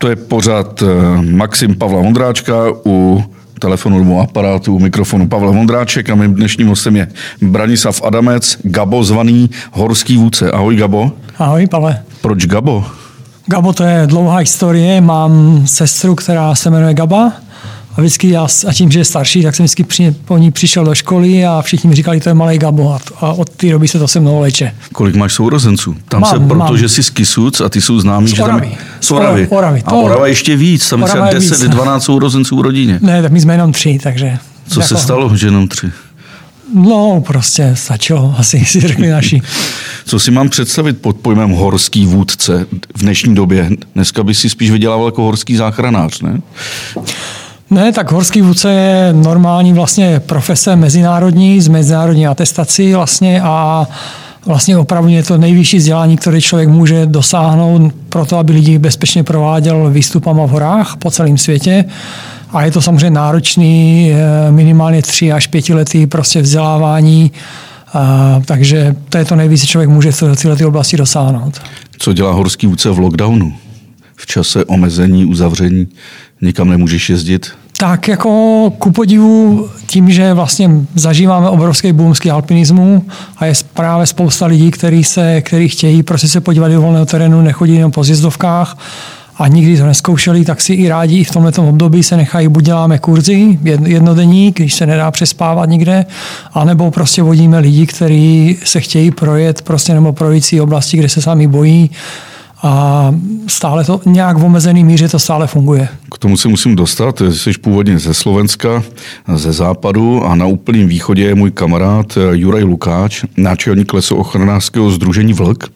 To je pořád eh, Maxim Pavla Vondráčka u telefonu nebo aparátu, mikrofonu Pavel Vondráček a mým dnešním hostem je Branislav Adamec, Gabo zvaný Horský vůdce. Ahoj Gabo. Ahoj Pavle. Proč Gabo? Gabo to je dlouhá historie. Mám sestru, která se jmenuje Gaba. A vždycky já, a tím, že je starší, tak jsem vždycky při, po ní přišel do školy a všichni mi říkali, to je malý Gabo. A, od té doby se to se mnou leče. Kolik máš sourozenců? Tam Mám, se, protože jsi z Kisuc a ty jsou známí, Z že tam... Oravy. Z Oravy. Oravy, A Orava ještě víc, tam je třeba Orava je víc, 10, no. 12 sourozenců v rodině. Ne, tak my jsme jenom tři, takže... Co se stalo, že jenom tři? No, prostě stačilo, asi si řekli naši. Co si mám představit pod pojmem horský vůdce v dnešní době? Dneska by si spíš vydělával jako horský záchranář, ne? Ne, tak horský vůdce je normální vlastně profese mezinárodní, z mezinárodní atestací vlastně a vlastně opravdu je to nejvyšší vzdělání, které člověk může dosáhnout pro to, aby lidi bezpečně prováděl výstupama v horách po celém světě. A je to samozřejmě náročný, eh, minimálně tři až pětiletý prostě vzdělávání, a, takže to je to nejvíc, co člověk může v této oblasti dosáhnout. Co dělá horský vůdce v lockdownu? V čase omezení, uzavření, nikam nemůžeš jezdit? Tak jako ku podivu tím, že vlastně zažíváme obrovský boom alpinismu a je právě spousta lidí, kteří se, který chtějí prostě se podívat do volného terénu, nechodí jenom po zjezdovkách a nikdy to neskoušeli, tak si i rádi i v tomto období se nechají, buď děláme kurzy jed- jednodenní, když se nedá přespávat nikde, anebo prostě vodíme lidi, kteří se chtějí projet prostě nebo projít si oblasti, kde se sami bojí a stále to nějak v omezený míře to stále funguje. K tomu se musím dostat. Jsi původně ze Slovenska, ze západu a na úplném východě je můj kamarád Juraj Lukáč, náčelník lesoochranářského združení Vlk.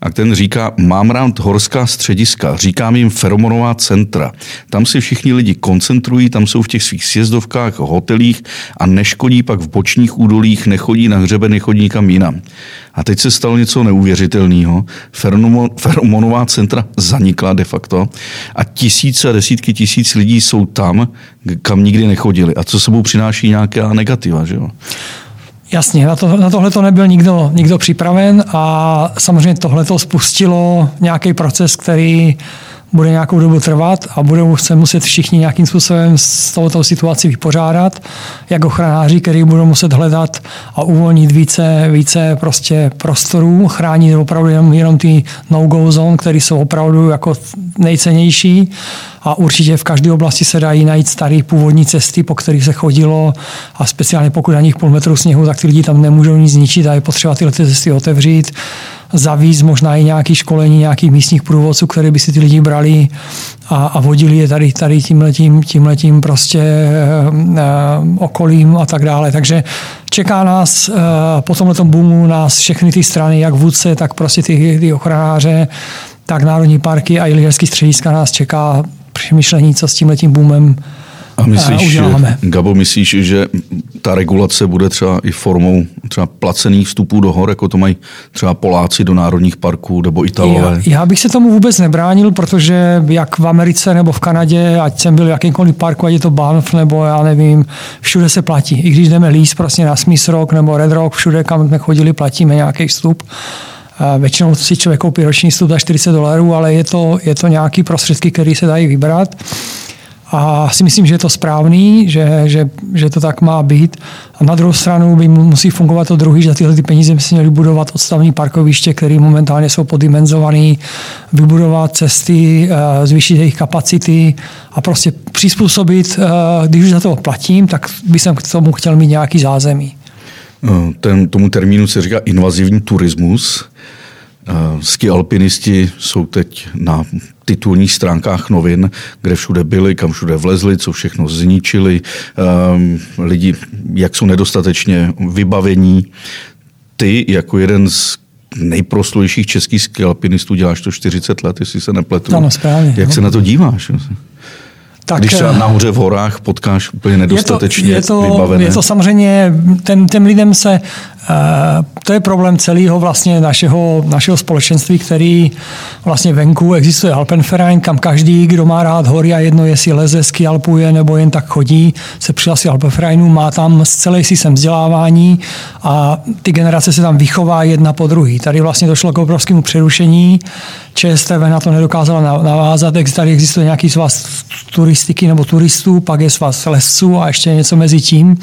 A ten říká, mám rád horská střediska, říkám jim feromonová centra. Tam si všichni lidi koncentrují, tam jsou v těch svých sjezdovkách, hotelích a neškodí pak v bočních údolích, nechodí na hřebe, nechodí nikam jinam. A teď se stalo něco neuvěřitelného. Feromo- Feromonová centra zanikla de facto a tisíce a desítky tisíc lidí jsou tam, kam nikdy nechodili. A co sebou přináší nějaké negativa, že jo? Jasně, na, to, na tohle to nebyl nikdo, nikdo připraven a samozřejmě tohle to spustilo nějaký proces, který bude nějakou dobu trvat a budou se muset všichni nějakým způsobem s touto situací vypořádat, jak ochranáři, který budou muset hledat a uvolnit více, více prostě prostorů, chránit opravdu jenom, jenom ty no-go zone, které jsou opravdu jako nejcennější a určitě v každé oblasti se dají najít staré původní cesty, po kterých se chodilo a speciálně pokud na nich půl metru sněhu, tak ty lidi tam nemůžou nic zničit a je potřeba tyhle ty cesty otevřít, zavíc možná i nějaké školení nějakých místních průvodců, které by si ty lidi brali a, a vodili je tady, tady tímhletím, tímhletím prostě uh, okolím a tak dále. Takže čeká nás uh, po tomhle boomu nás všechny ty strany, jak vůdce, tak prostě ty, ty ochranáře, tak národní parky a i lyžařský střediska nás čeká přemýšlení, co s tímhletím boomem A myslíš, eh, uděláme. Gabo, myslíš, že ta regulace bude třeba i formou třeba placených vstupů do hor, jako to mají třeba Poláci do národních parků nebo Italové? Já, já bych se tomu vůbec nebránil, protože jak v Americe nebo v Kanadě, ať jsem byl v jakýmkoliv parku, ať je to Banff nebo já nevím, všude se platí. I když jdeme líst prostě na Smith Rock nebo Red Rock, všude, kam jsme chodili, platíme nějaký vstup. Většinou si člověk koupí roční vstup za 40 dolarů, ale je to, je to nějaký prostředky, které se dají vybrat. A si myslím, že je to správný, že, že, že to tak má být. A na druhou stranu by mu- musí fungovat to druhý, že za tyhle ty peníze by se měly budovat odstavní parkoviště, které momentálně jsou poddimenzované, vybudovat cesty, eh, zvýšit jejich kapacity a prostě přizpůsobit, eh, když už za to platím, tak bych jsem k tomu chtěl mít nějaký zázemí. Eh, Ten, tomu termínu se říká invazivní turismus. Eh, Ski alpinisti jsou teď na titulních stránkách novin, kde všude byli, kam všude vlezli, co všechno zničili. Ehm, Lidi, jak jsou nedostatečně vybavení. Ty jako jeden z nejproslulejších českých ski alpinistů děláš to 40 let, jestli se nepletu. Ano, správně, Jak no. se na to díváš? Tak, Když třeba eh, nahoře v horách potkáš úplně nedostatečně je to, je to, vybavené. Je to samozřejmě, těm, těm lidem se to je problém celého vlastně našeho, našeho společenství, který vlastně venku existuje Alpenverein, kam každý, kdo má rád hory a jedno, jestli leze, skialpuje nebo jen tak chodí, se přihlasí Alpenvereinu, má tam celý systém vzdělávání a ty generace se tam vychová jedna po druhý. Tady vlastně došlo k obrovskému přerušení, ČSTV na to nedokázala navázat, tady existuje nějaký svaz turistiky nebo turistů, pak je svaz lesců a ještě něco mezi tím.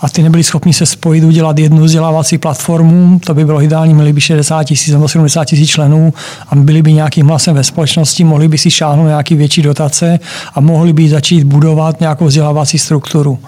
A ty nebyli schopni se spojit, udělat jednu vzdělávací platformu, to by bylo ideální, měli by 60 tisíc nebo 70 tisíc členů a byli by nějakým hlasem ve společnosti, mohli by si šáhnout nějaký větší dotace a mohli by začít budovat nějakou vzdělávací strukturu.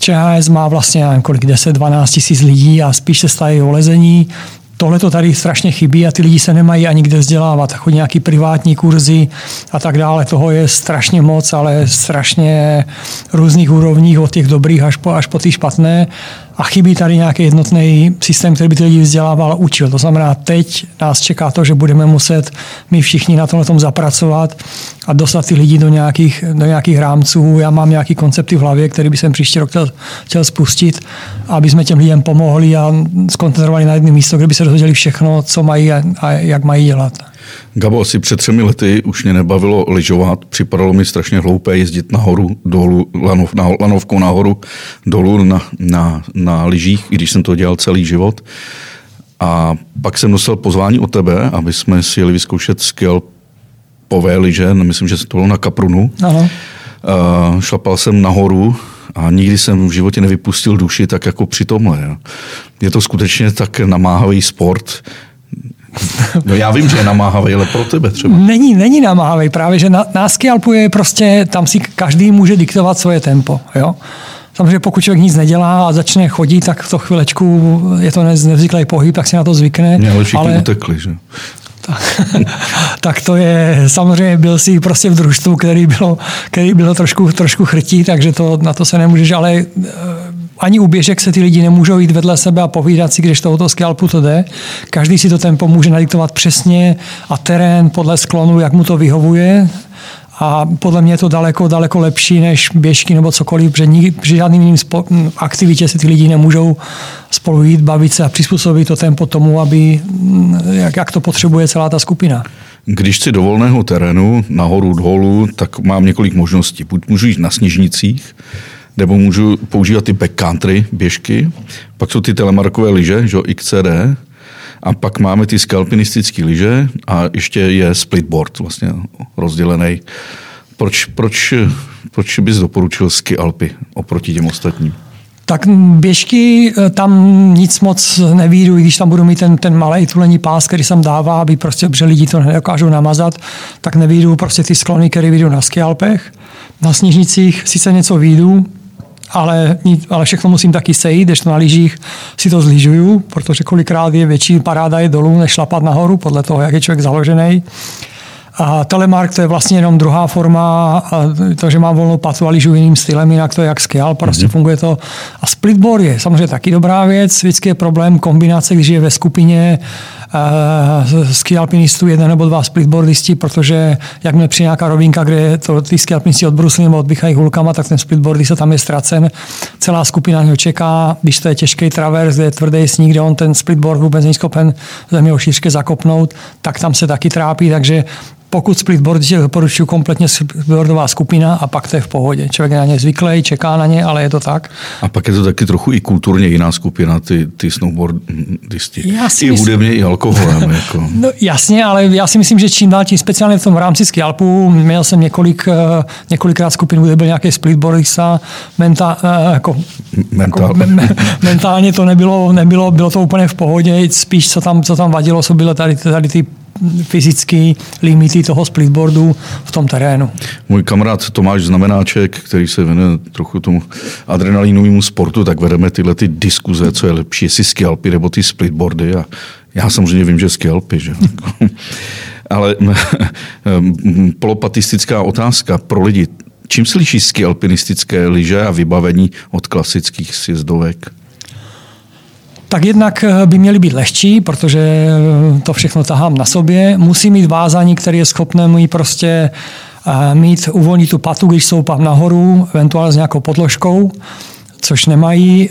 ČHS má vlastně nevím, kolik 10-12 tisíc lidí a spíš se stají o lezení tohle to tady strašně chybí a ty lidi se nemají ani kde vzdělávat. Chodí nějaký privátní kurzy a tak dále. Toho je strašně moc, ale strašně různých úrovních od těch dobrých až po, až po ty špatné a chybí tady nějaký jednotný systém, který by ty lidi vzdělával a učil. To znamená, teď nás čeká to, že budeme muset my všichni na tomhle tom zapracovat a dostat ty lidi do nějakých, do nějakých rámců. Já mám nějaký koncepty v hlavě, který by jsem příští rok chtěl, chtěl spustit, aby jsme těm lidem pomohli a skoncentrovali na jedno místo, kde by se dozvěděli všechno, co mají a, a jak mají dělat. Gabo, asi před třemi lety už mě nebavilo lyžovat. Připadalo mi strašně hloupé jezdit nahoru, dolů, lanov, na, lanovkou nahoru, dolů na, na, na lyžích, i když jsem to dělal celý život. A pak jsem dostal pozvání od tebe, aby jsme si jeli vyzkoušet skill pové lyže, myslím, že to bylo na Kaprunu. Ano. Uh, šlapal jsem nahoru a nikdy jsem v životě nevypustil duši tak jako při tomhle. Je to skutečně tak namáhavý sport, No já vím, že je namáhavý, ale pro tebe třeba. Není, není namáhavý, právě, že na, na ski je prostě, tam si každý může diktovat svoje tempo. Jo? Samozřejmě pokud člověk nic nedělá a začne chodit, tak v to chvilečku je to nevzvyklý pohyb, tak si na to zvykne. Mě ale všichni ale... utekli, že? Tak, tak to je, samozřejmě byl si prostě v družstvu, který bylo, který bylo trošku, trošku chrtí, takže to, na to se nemůžeš, ale ani u běžek se ty lidi nemůžou jít vedle sebe a povídat si, když tohoto skalpu to jde. Každý si to tempo může nadiktovat přesně a terén podle sklonu, jak mu to vyhovuje. A podle mě je to daleko, daleko lepší než běžky nebo cokoliv, protože při žádným jiným aktivitě se ty lidi nemůžou spolu jít, bavit se a přizpůsobit to tempo tomu, aby, jak, jak to potřebuje celá ta skupina. Když chci do volného terénu, nahoru, dolů, tak mám několik možností. Buď můžu jít na sněžnicích, nebo můžu používat ty backcountry běžky, pak jsou ty telemarkové lyže, že, XCD, a pak máme ty skalpinistické lyže a ještě je splitboard vlastně rozdělený. Proč, proč, proč bys doporučil ski Alpy oproti těm ostatním? Tak běžky eh, tam nic moc nevídu, i když tam budu mít ten, ten malý tulení pás, který jsem dává, aby prostě, že lidi to nedokážou namazat, tak nevídu prostě ty sklony, které vidí na skialpech. Na sněžnicích sice něco výjdu, ale, ale všechno musím taky sejít, když na lyžích si to zlížuju, protože kolikrát je větší paráda je dolů, než šlapat nahoru, podle toho, jak je člověk založený. A telemark to je vlastně jenom druhá forma, to, že mám volnou patu a lyžu jiným stylem, jinak to je jak skial, prostě mm-hmm. funguje to. A splitboard je samozřejmě taky dobrá věc, vždycky je problém kombinace, když je ve skupině uh, ski alpinistů jeden nebo dva splitboardisti, protože jak mě přijde nějaká rovinka, kde to, ty ski alpinisti odbruslí nebo odbychají hulkama, tak ten splitboardista tam je ztracen. Celá skupina něho čeká, když to je těžký travers, kde je tvrdý sníh, kde on ten splitboard vůbec není schopen země o šířke zakopnout, tak tam se taky trápí, takže pokud splitboard doporučuji kompletně splitboardová skupina a pak to je v pohodě. Člověk je na ně zvyklý, čeká na ně, ale je to tak. A pak je to taky trochu i kulturně jiná skupina, ty, ty snowboardisti. I hudebně, i alkoholem. jako. no, jasně, ale já si myslím, že čím dál tím speciálně v tom rámci skialpu, měl jsem několik, eh, několikrát skupin, kde byl nějaký splitboardista, menta, eh, jako, Mentál. jako, me, mentálně to nebylo, nebylo, bylo to úplně v pohodě, spíš co tam, co tam vadilo, jsou byly tady, tady ty fyzické limity toho splitboardu v tom terénu. Můj kamarád Tomáš Znamenáček, který se věnuje trochu tomu adrenalinovému sportu, tak vedeme tyhle ty diskuze, co je lepší, jestli skialpy nebo ty splitboardy. A já samozřejmě vím, že skialpy. Že? Ale polopatistická otázka pro lidi. Čím se liší ski alpinistické lyže a vybavení od klasických sjezdovek? tak jednak eh, by měly být lehčí, protože eh, to všechno tahám na sobě. Musí mít vázání, který je schopné mi prostě eh, mít, uvolnit tu patu, když soupám nahoru, eventuálně s nějakou podložkou což nemají.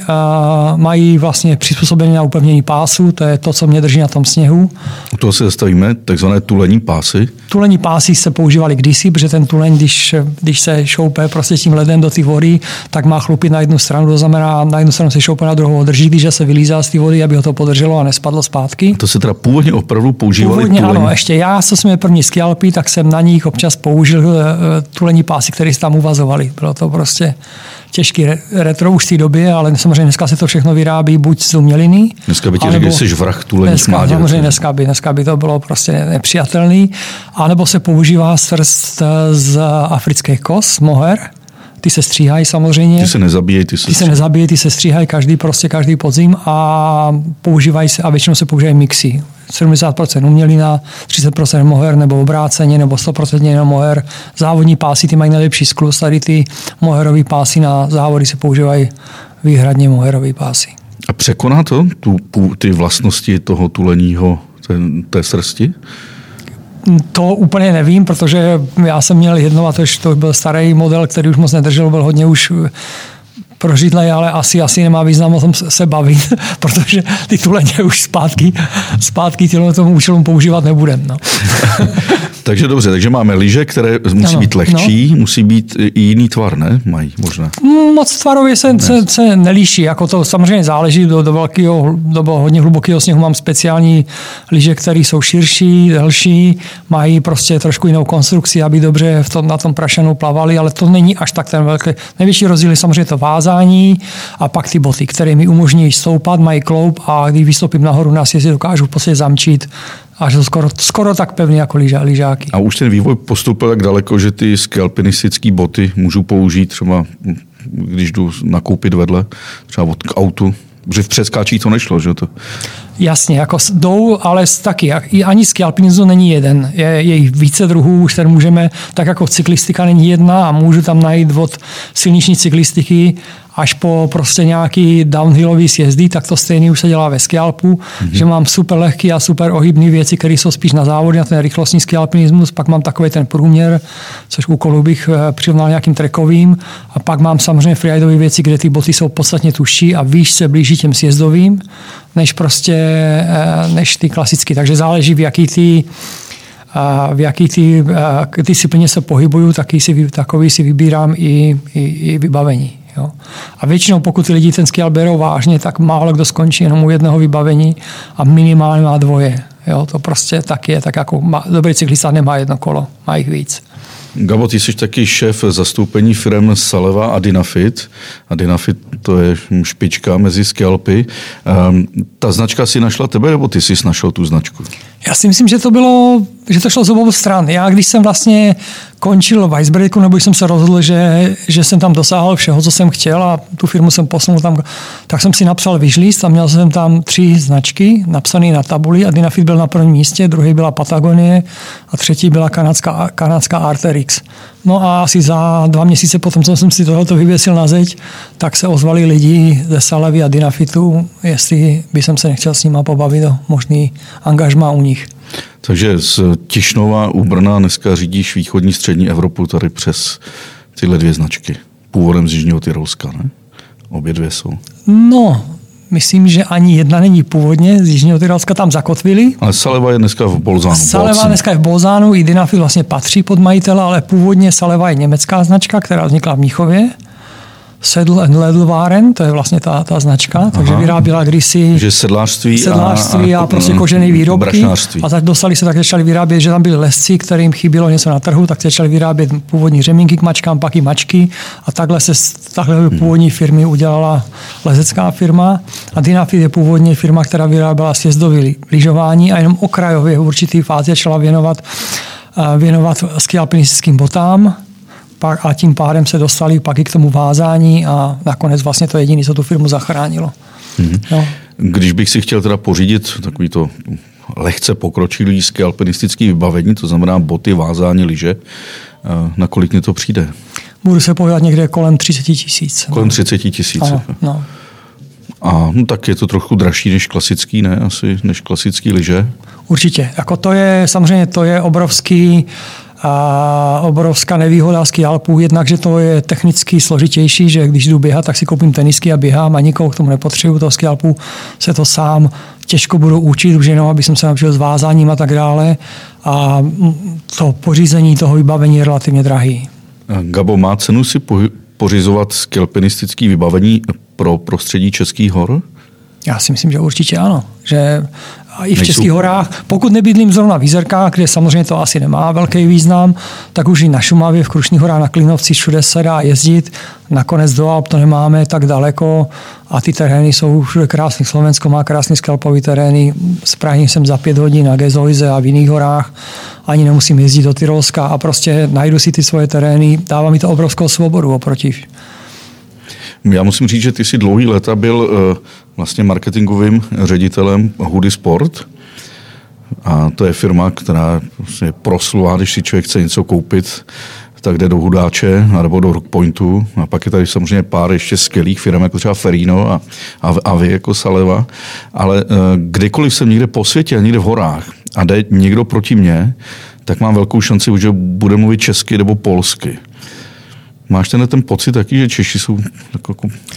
Mají vlastně přizpůsobené na upevnění pásu, to je to, co mě drží na tom sněhu. U toho se zastavíme, takzvané tulení pásy. Tulení pásy se používaly kdysi, protože ten tuleň, když, když se šoupe prostě tím ledem do té vody, tak má chlupit na jednu stranu, to znamená, na jednu stranu se šoupe, na druhou drží, když se vylízá z té vody, aby ho to podrželo a nespadlo zpátky. To se teda původně opravdu používali Původně tulení. ano, ještě já, co jsme první skialpy, tak jsem na nich občas použil eh, tulení pásy, které se tam uvazovali. Bylo to prostě těžký retro už v té době, ale samozřejmě dneska se to všechno vyrábí buď z uměliny. Dneska by ti řekli, že jsi vrah tu dneska, samozřejmě dneska by, dneska by to bylo prostě nepřijatelný. A nebo se používá srst z afrických kos, moher, ty se stříhají samozřejmě. Ty se nezabíjejí, ty se, ty se nezabíjejí, ty se stříhají každý, prostě každý podzim a používají se, a většinou se používají mixy. 70% umělina, 30% moher nebo obráceně, nebo 100% jenom moher. Závodní pásy ty mají nejlepší sklus, tady ty moherové pásy na závody se používají výhradně moherové pásy. A překoná to tu, ty vlastnosti toho tuleního té, té srsti? To úplně nevím, protože já jsem měl jedno, a to, to byl starý model, který už moc nedržel, byl hodně už prožitý, ale asi, asi nemá význam o tom se bavit, protože ty tuleně už zpátky, zpátky tomu účelům používat nebudeme. No. takže dobře, takže máme lyže, které musí ano, být lehčí, no. musí být i jiný tvar, ne? Mají možná. Moc tvarově se, se, se nelíší, jako to samozřejmě záleží, do, do velkého, do hodně hlubokého sněhu mám speciální lyže, které jsou širší, delší, mají prostě trošku jinou konstrukci, aby dobře v tom, na tom prašenu plavali, ale to není až tak ten velký. Největší rozdíl je samozřejmě to vázání a pak ty boty, které mi umožní stoupat, mají kloup a když vystoupím nahoru na sjezdy, dokážu prostě zamčít až to skoro, skoro tak pevný jako lyža, lyžáky. A už ten vývoj postoupil tak daleko, že ty skalpinistické boty můžu použít třeba, když jdu nakoupit vedle, třeba od k autu, Protože v přeskáčích to nešlo, že to? Jasně, jako jdou, ale taky. Ani ski alpinismu není jeden. Je, je jich více druhů, už ten můžeme, tak jako cyklistika není jedna a můžu tam najít od silniční cyklistiky až po prostě nějaký downhillový sjezdy, tak to stejný už se dělá ve skialpu, mm-hmm. že mám super lehký a super ohybný věci, které jsou spíš na závody, na ten rychlostní skialpinismus, pak mám takový ten průměr, což úkolu bych eh, přirovnal nějakým trekovým a pak mám samozřejmě freeridové věci, kde ty boty jsou podstatně tužší a výš se blíží těm sjezdovým, než prostě, eh, než ty klasické. Takže záleží, v jaký ty v jaký ty disciplíně se pohybuju, taky si, takový si vybírám i, i, i vybavení. Jo. A většinou, pokud ty lidi ten skill berou vážně, tak málo kdo skončí jenom u jednoho vybavení a minimálně má dvoje. Jo. To prostě tak je, tak jako má, dobrý cyklista nemá jedno kolo, má jich víc. Gabo, ty jsi taky šéf zastoupení firm Saleva a Dynafit. A Dynafit to je špička mezi skalpy. Um, ta značka si našla tebe, nebo ty jsi našel tu značku? Já si myslím, že to bylo, že to šlo z obou stran. Já, když jsem vlastně končil v Icebreaku, nebo jsem se rozhodl, že, že jsem tam dosáhl všeho, co jsem chtěl a tu firmu jsem posunul tam, tak jsem si napsal wishlist a měl jsem tam tři značky napsané na tabuli a Dynafit byl na prvním místě, druhý byla Patagonie a třetí byla kanadská, kanadská Arterix. No a asi za dva měsíce potom, co jsem si tohoto vyvěsil na zeď, tak se ozvali lidi ze Salavy a Dynafitu, jestli by jsem se nechtěl s nima pobavit o možný angažma u nich. Takže z Tišnova u Brna dneska řídíš východní střední Evropu tady přes tyhle dvě značky. Původem z Jižního Tyrolska, ne? Obě dvě jsou. No, myslím, že ani jedna není původně, z Jižního Tyrolska tam zakotvili. Ale Saleva je dneska v Bolzánu. Saleva dneska je v Bolzánu, i Dynafil vlastně patří pod majitele, ale původně Saleva je německá značka, která vznikla v Míchově. Sedl and Ledlváren, to je vlastně ta, ta značka, Aha. takže vyráběla kdysi že sedlářství, sedlářství a, a, a prostě kožené výrobky. A tak dostali se, tak začali vyrábět, že tam byli lesci, kterým chybělo něco na trhu, tak začali vyrábět původní řemínky k mačkám, pak i mačky a takhle se takhle hmm. původní firmy udělala lezecká firma a Dynafit je původně firma, která vyráběla sjezdové lyžování a jenom okrajově v určitý fázi začala věnovat věnovat ski alpinistickým botám, a tím pádem se dostali pak i k tomu vázání a nakonec vlastně to jediné, co tu firmu zachránilo. Mm-hmm. No. Když bych si chtěl teda pořídit takový to lehce pokročilý ski alpinistický vybavení, to znamená boty, vázání, lyže, eh, na kolik mě to přijde? Budu se povídat někde kolem 30 tisíc. Kolem 30 tisíc. No. A no, tak je to trochu dražší než klasický, ne? Asi než klasický lyže. Určitě. Jako to je, samozřejmě to je obrovský a obrovská nevýhoda ski Alpů, jednak, že to je technicky složitější, že když jdu běhat, tak si koupím tenisky a běhám a nikoho k tomu nepotřebuju. To ski Alpů se to sám těžko budu učit, už jenom, aby jsem se naučil s vázáním a tak dále. A to pořízení toho vybavení je relativně drahý. Gabo, má cenu si pořizovat skelpinistické vybavení pro prostředí Českých hor? Já si myslím, že určitě ano. Že a i v Českých horách. Pokud nebydlím zrovna v Jizerkách, kde samozřejmě to asi nemá velký význam, tak už i na Šumavě, v Krušných horách, na Klinovci všude se dá jezdit. Nakonec do Alp to nemáme tak daleko a ty terény jsou všude krásný. Slovensko má krásný skalpový terény. Z Prahy jsem za pět hodin na Gezoize a v jiných horách. Ani nemusím jezdit do Tyrolska a prostě najdu si ty svoje terény. Dává mi to obrovskou svobodu oproti já musím říct, že ty jsi dlouhý léta byl eh, vlastně marketingovým ředitelem Hudy Sport. A to je firma, která vlastně proslula, když si člověk chce něco koupit, tak jde do Hudáče nebo do Rockpointu. A pak je tady samozřejmě pár ještě skvělých firm, jako třeba Ferino a, a, a vy jako Saleva. Ale uh, kdykoliv jsem někde po světě, někde v horách a jde někdo proti mně, tak mám velkou šanci, že bude mluvit česky nebo polsky. Máš ten, ten pocit taky, že Češi jsou jako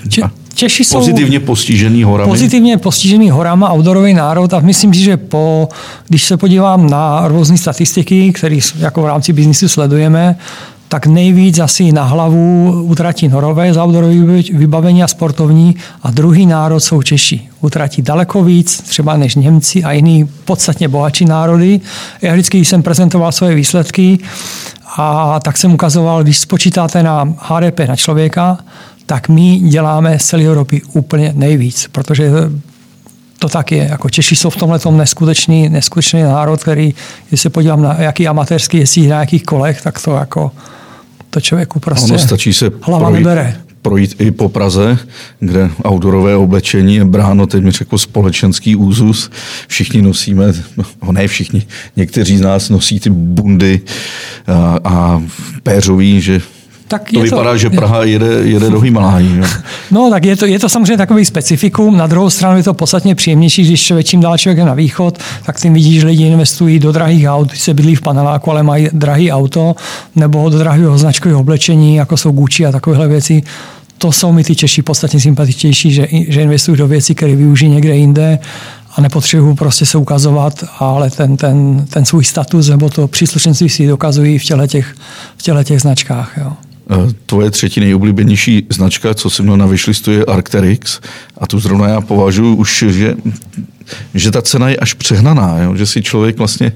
Če, Češi jsou pozitivně postižený horami? Pozitivně postižený horama, outdoorový národ a myslím si, že po, když se podívám na různé statistiky, které jako v rámci biznisu sledujeme, tak nejvíc asi na hlavu utratí norové za outdoorové vybavení a sportovní a druhý národ jsou Češi. Utratí daleko víc, třeba než Němci a jiný podstatně bohatší národy. Já vždycky, když jsem prezentoval svoje výsledky, a tak jsem ukazoval, když spočítáte na HDP na člověka, tak my děláme z celé Evropy úplně nejvíc, protože to tak je. Jako Češi jsou v tomhle neskutečný, neskutečný národ, který, když se podívám na jaký amatérský jezdí na jakých kolech, tak to jako to člověku prostě ono stačí se hlava projít, nebere. Projít i po Praze, kde outdoorové oblečení je bráno teď mi řekl společenský úzus. Všichni nosíme, no ne všichni, někteří z nás nosí ty bundy a, a péřový, že tak to vypadá, to, že Praha jede, jede do Himalájí. No, tak je to, je to samozřejmě takový specifikum. Na druhou stranu je to podstatně příjemnější, když čím dál člověk je na východ, tak tím vidíš, že lidi investují do drahých aut, se bydlí v paneláku, ale mají drahý auto, nebo do drahého značkového oblečení, jako jsou Gucci a takovéhle věci. To jsou mi ty Češi podstatně sympatičtější, že, že investují do věcí, které využijí někde jinde a nepotřebuju prostě se ukazovat, ale ten, ten, ten svůj status nebo to příslušenství si dokazují v těle těch, v těle těch značkách. Jo. Eh, tvoje třetí nejoblíbenější značka, co si měl na vyšlistu, je Arcteryx. A tu zrovna já považuji už, že, že ta cena je až přehnaná, jo? že si člověk vlastně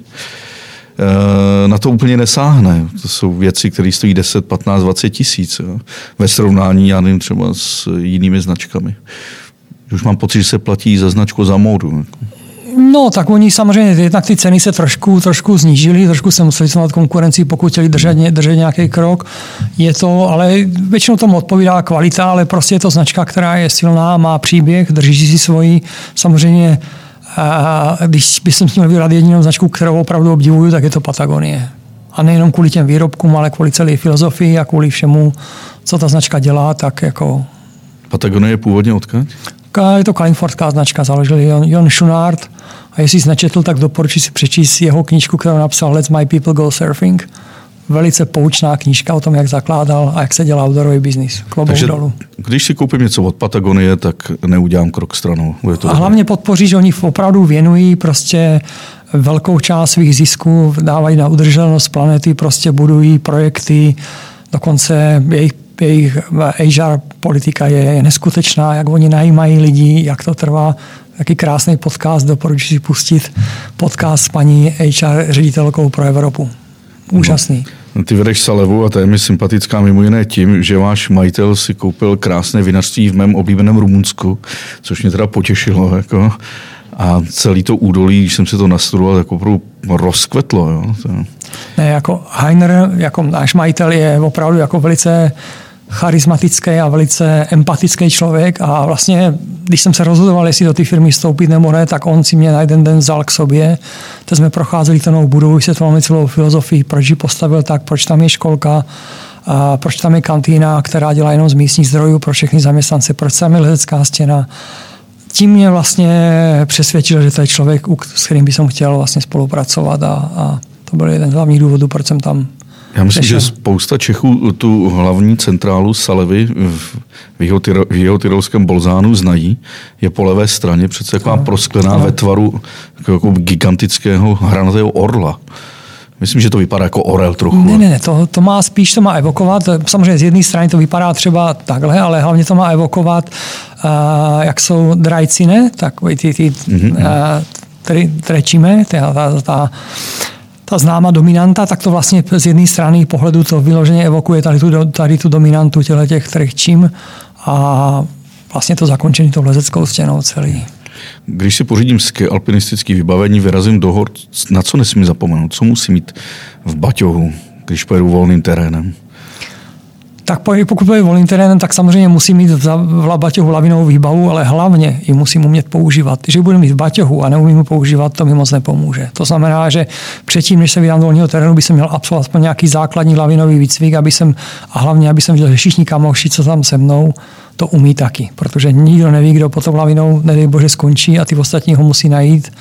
na to úplně nesáhne. To jsou věci, které stojí 10, 15, 20 tisíc jo? ve srovnání, já nevím, třeba s jinými značkami. Už mám pocit, že se platí za značku za módu. Jako. No, tak oni samozřejmě, jednak ty ceny se trošku, trošku znížily, trošku se museli snad konkurenci, pokud chtěli držet, držet nějaký krok. Je to, ale většinou tomu odpovídá kvalita, ale prostě je to značka, která je silná, má příběh, drží si svoji. Samozřejmě, a když bych měl vybrat jedinou značku, kterou opravdu obdivuju, tak je to Patagonie. A nejenom kvůli těm výrobkům, ale kvůli celé filozofii a kvůli všemu, co ta značka dělá, tak jako... Patagonie je původně odkud? Je to kalifornská značka, založil Jon, Jon Schunard a jestli jsi nečetl, tak doporučuji si přečíst jeho knížku, kterou napsal Let's My People Go Surfing. Velice poučná knížka o tom, jak zakládal a jak se dělá outdoorový biznis. Takže dolů. když si koupím něco od Patagonie, tak neudělám krok stranou. Bude to a hlavně podpoří, že oni opravdu věnují prostě velkou část svých zisků, dávají na udržitelnost planety, prostě budují projekty, dokonce jejich jejich HR politika je, je neskutečná, jak oni najímají lidi, jak to trvá. Taký krásný podcast, doporučuji si pustit podcast s paní HR ředitelkou pro Evropu. Úžasný. No, ty vedeš Salevu a to je mi sympatická mimo jiné tím, že váš majitel si koupil krásné vinařství v mém oblíbeném Rumunsku, což mě teda potěšilo. Jako. A celý to údolí, když jsem si to nastudoval, tak opravdu rozkvetlo. Jo. Ne, jako Heiner, jako náš majitel je opravdu jako velice charismatický a velice empatický člověk a vlastně, když jsem se rozhodoval, jestli do té firmy vstoupit nebo ne, tak on si mě na jeden den vzal k sobě. Teď jsme procházeli ten novou budovu, vysvětloval mi celou filozofii, proč ji postavil tak, proč tam je školka, a proč tam je kantýna, která dělá jenom z místních zdrojů pro všechny zaměstnance, proč tam je lezecká stěna. Tím mě vlastně přesvědčil, že to je člověk, s kterým bych chtěl vlastně spolupracovat a, a to byl jeden z hlavních důvodů, proč jsem tam Já myslím, řešen. že spousta Čechů tu hlavní centrálu Salevy v jeho tyrolském Bolzánu znají. Je po levé straně přece taková no. prosklená no. ve tvaru jako gigantického hranatého orla. Myslím, že to vypadá jako orel trochu. Ne, ne, ne, to, to má spíš to má evokovat. Samozřejmě z jedné strany to vypadá třeba takhle, ale hlavně to má evokovat, uh, jak jsou drajci, ne? Takový ty, ty mm-hmm. uh, tre, trečíme, ta, ta, ta, ta známá dominanta, tak to vlastně z jedné strany pohledu to vyloženě evokuje tady tu, tady tu dominantu těle těch trečím a vlastně to zakončení tou lezeckou stěnou celý. Když si pořídím ski alpinistické vybavení, vyrazím do hor, na co nesmím zapomenout? Co musím mít v baťohu, když pojedu volným terénem? Tak pokud bude volným terénem, tak samozřejmě musí mít v baťohu lavinovou výbavu, ale hlavně ji musím umět používat. Když budu mít v baťohu a neumím ho používat, to mi moc nepomůže. To znamená, že předtím, než se vydám do volného terénu, by jsem měl absolvovat aspoň nějaký základní lavinový výcvik, aby jsem, a hlavně, aby jsem viděl, že všichni kamoši, co tam se mnou, to umí taky, protože nikdo neví, kdo potom lavinou, nedej bože, skončí a ty ostatní ho musí najít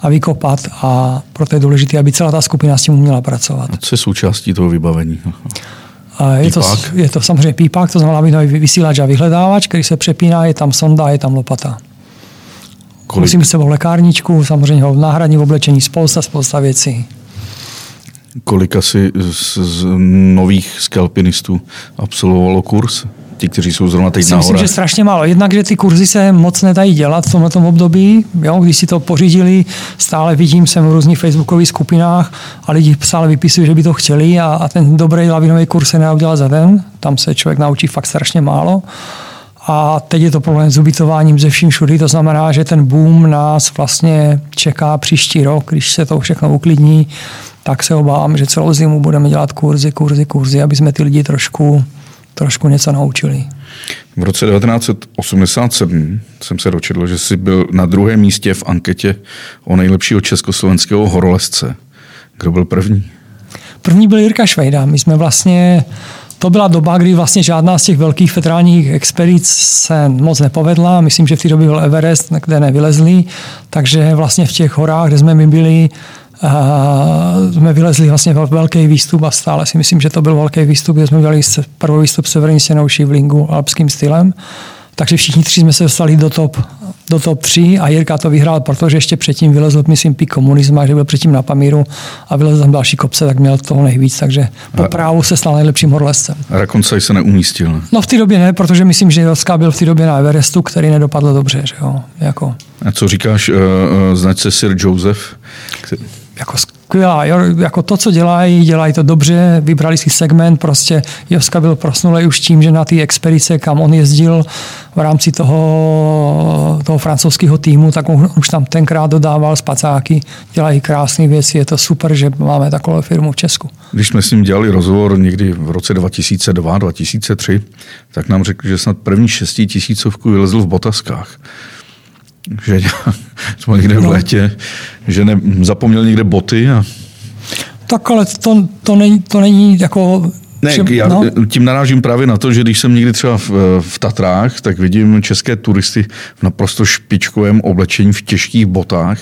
a vykopat a proto je důležité, aby celá ta skupina s tím uměla pracovat. Co je součástí toho vybavení? A je, to, je to samozřejmě pípák, to znamená lavinový vysílač a vyhledávač, který se přepíná, je tam sonda, je tam lopata. Kolik? Musím se v lékárničku, samozřejmě ho v náhradní oblečení, spousta, spousta věcí. Kolik asi z, z nových skalpinistů absolvovalo kurz? Ti, kteří jsou zrovna teď na Myslím, že strašně málo. Jednak, že ty kurzy se moc nedají dělat v tomto období. Jo? Když si to pořídili, stále vidím, jsem v různých facebookových skupinách a lidi stále vypisují, že by to chtěli a, a ten dobrý lavinový kurz se nedá udělat za den. Tam se člověk naučí fakt strašně málo. A teď je to problém s ubytováním ze vším všudy, to znamená, že ten boom nás vlastně čeká příští rok, když se to všechno uklidní, tak se obávám, že celou zimu budeme dělat kurzy, kurzy, kurzy, aby jsme ty lidi trošku trošku něco naučili. V roce 1987 jsem se dočetl, že jsi byl na druhém místě v anketě o nejlepšího československého horolezce. Kdo byl první? První byl Jirka Švejda. My jsme vlastně to byla doba, kdy vlastně žádná z těch velkých federálních expedic se moc nepovedla. Myslím, že v té době byl Everest, kde nevylezli. Takže vlastně v těch horách, kde jsme my byli, jsme vylezli vlastně velký výstup a stále si myslím, že to byl velký výstup, kde jsme udělali první výstup severní stěnou šivlingu alpským stylem. Takže všichni tři jsme se dostali do top, do top 3 a Jirka to vyhrál, protože ještě předtím vylezl, myslím, pík komunisma, že byl předtím na Pamíru a vylezl tam další kopce, tak měl toho nejvíc, takže po právu se stal nejlepším horlescem. A Rakoncaj se neumístil? No v té době ne, protože myslím, že Joska byl v té době na Everestu, který nedopadl dobře. Že jo? Jako. A co říkáš uh, značce Sir Joseph? Který jako skvělá. Jako to, co dělají, dělají to dobře, vybrali si segment, prostě Joska byl prosnulý už tím, že na té expedice, kam on jezdil v rámci toho, toho francouzského týmu, tak on už tam tenkrát dodával spacáky, dělají krásné věci, je to super, že máme takovou firmu v Česku. Když jsme s ním dělali rozhovor někdy v roce 2002-2003, tak nám řekl, že snad první šestitisícovku vylezl v Botaskách že jsme někde v no. létě, že ne, zapomněl někde boty. A... Tak ale to, to, není, to není jako ne, já no. tím narážím právě na to, že když jsem někdy třeba v, v Tatrách, tak vidím české turisty v naprosto špičkovém oblečení v těžkých botách,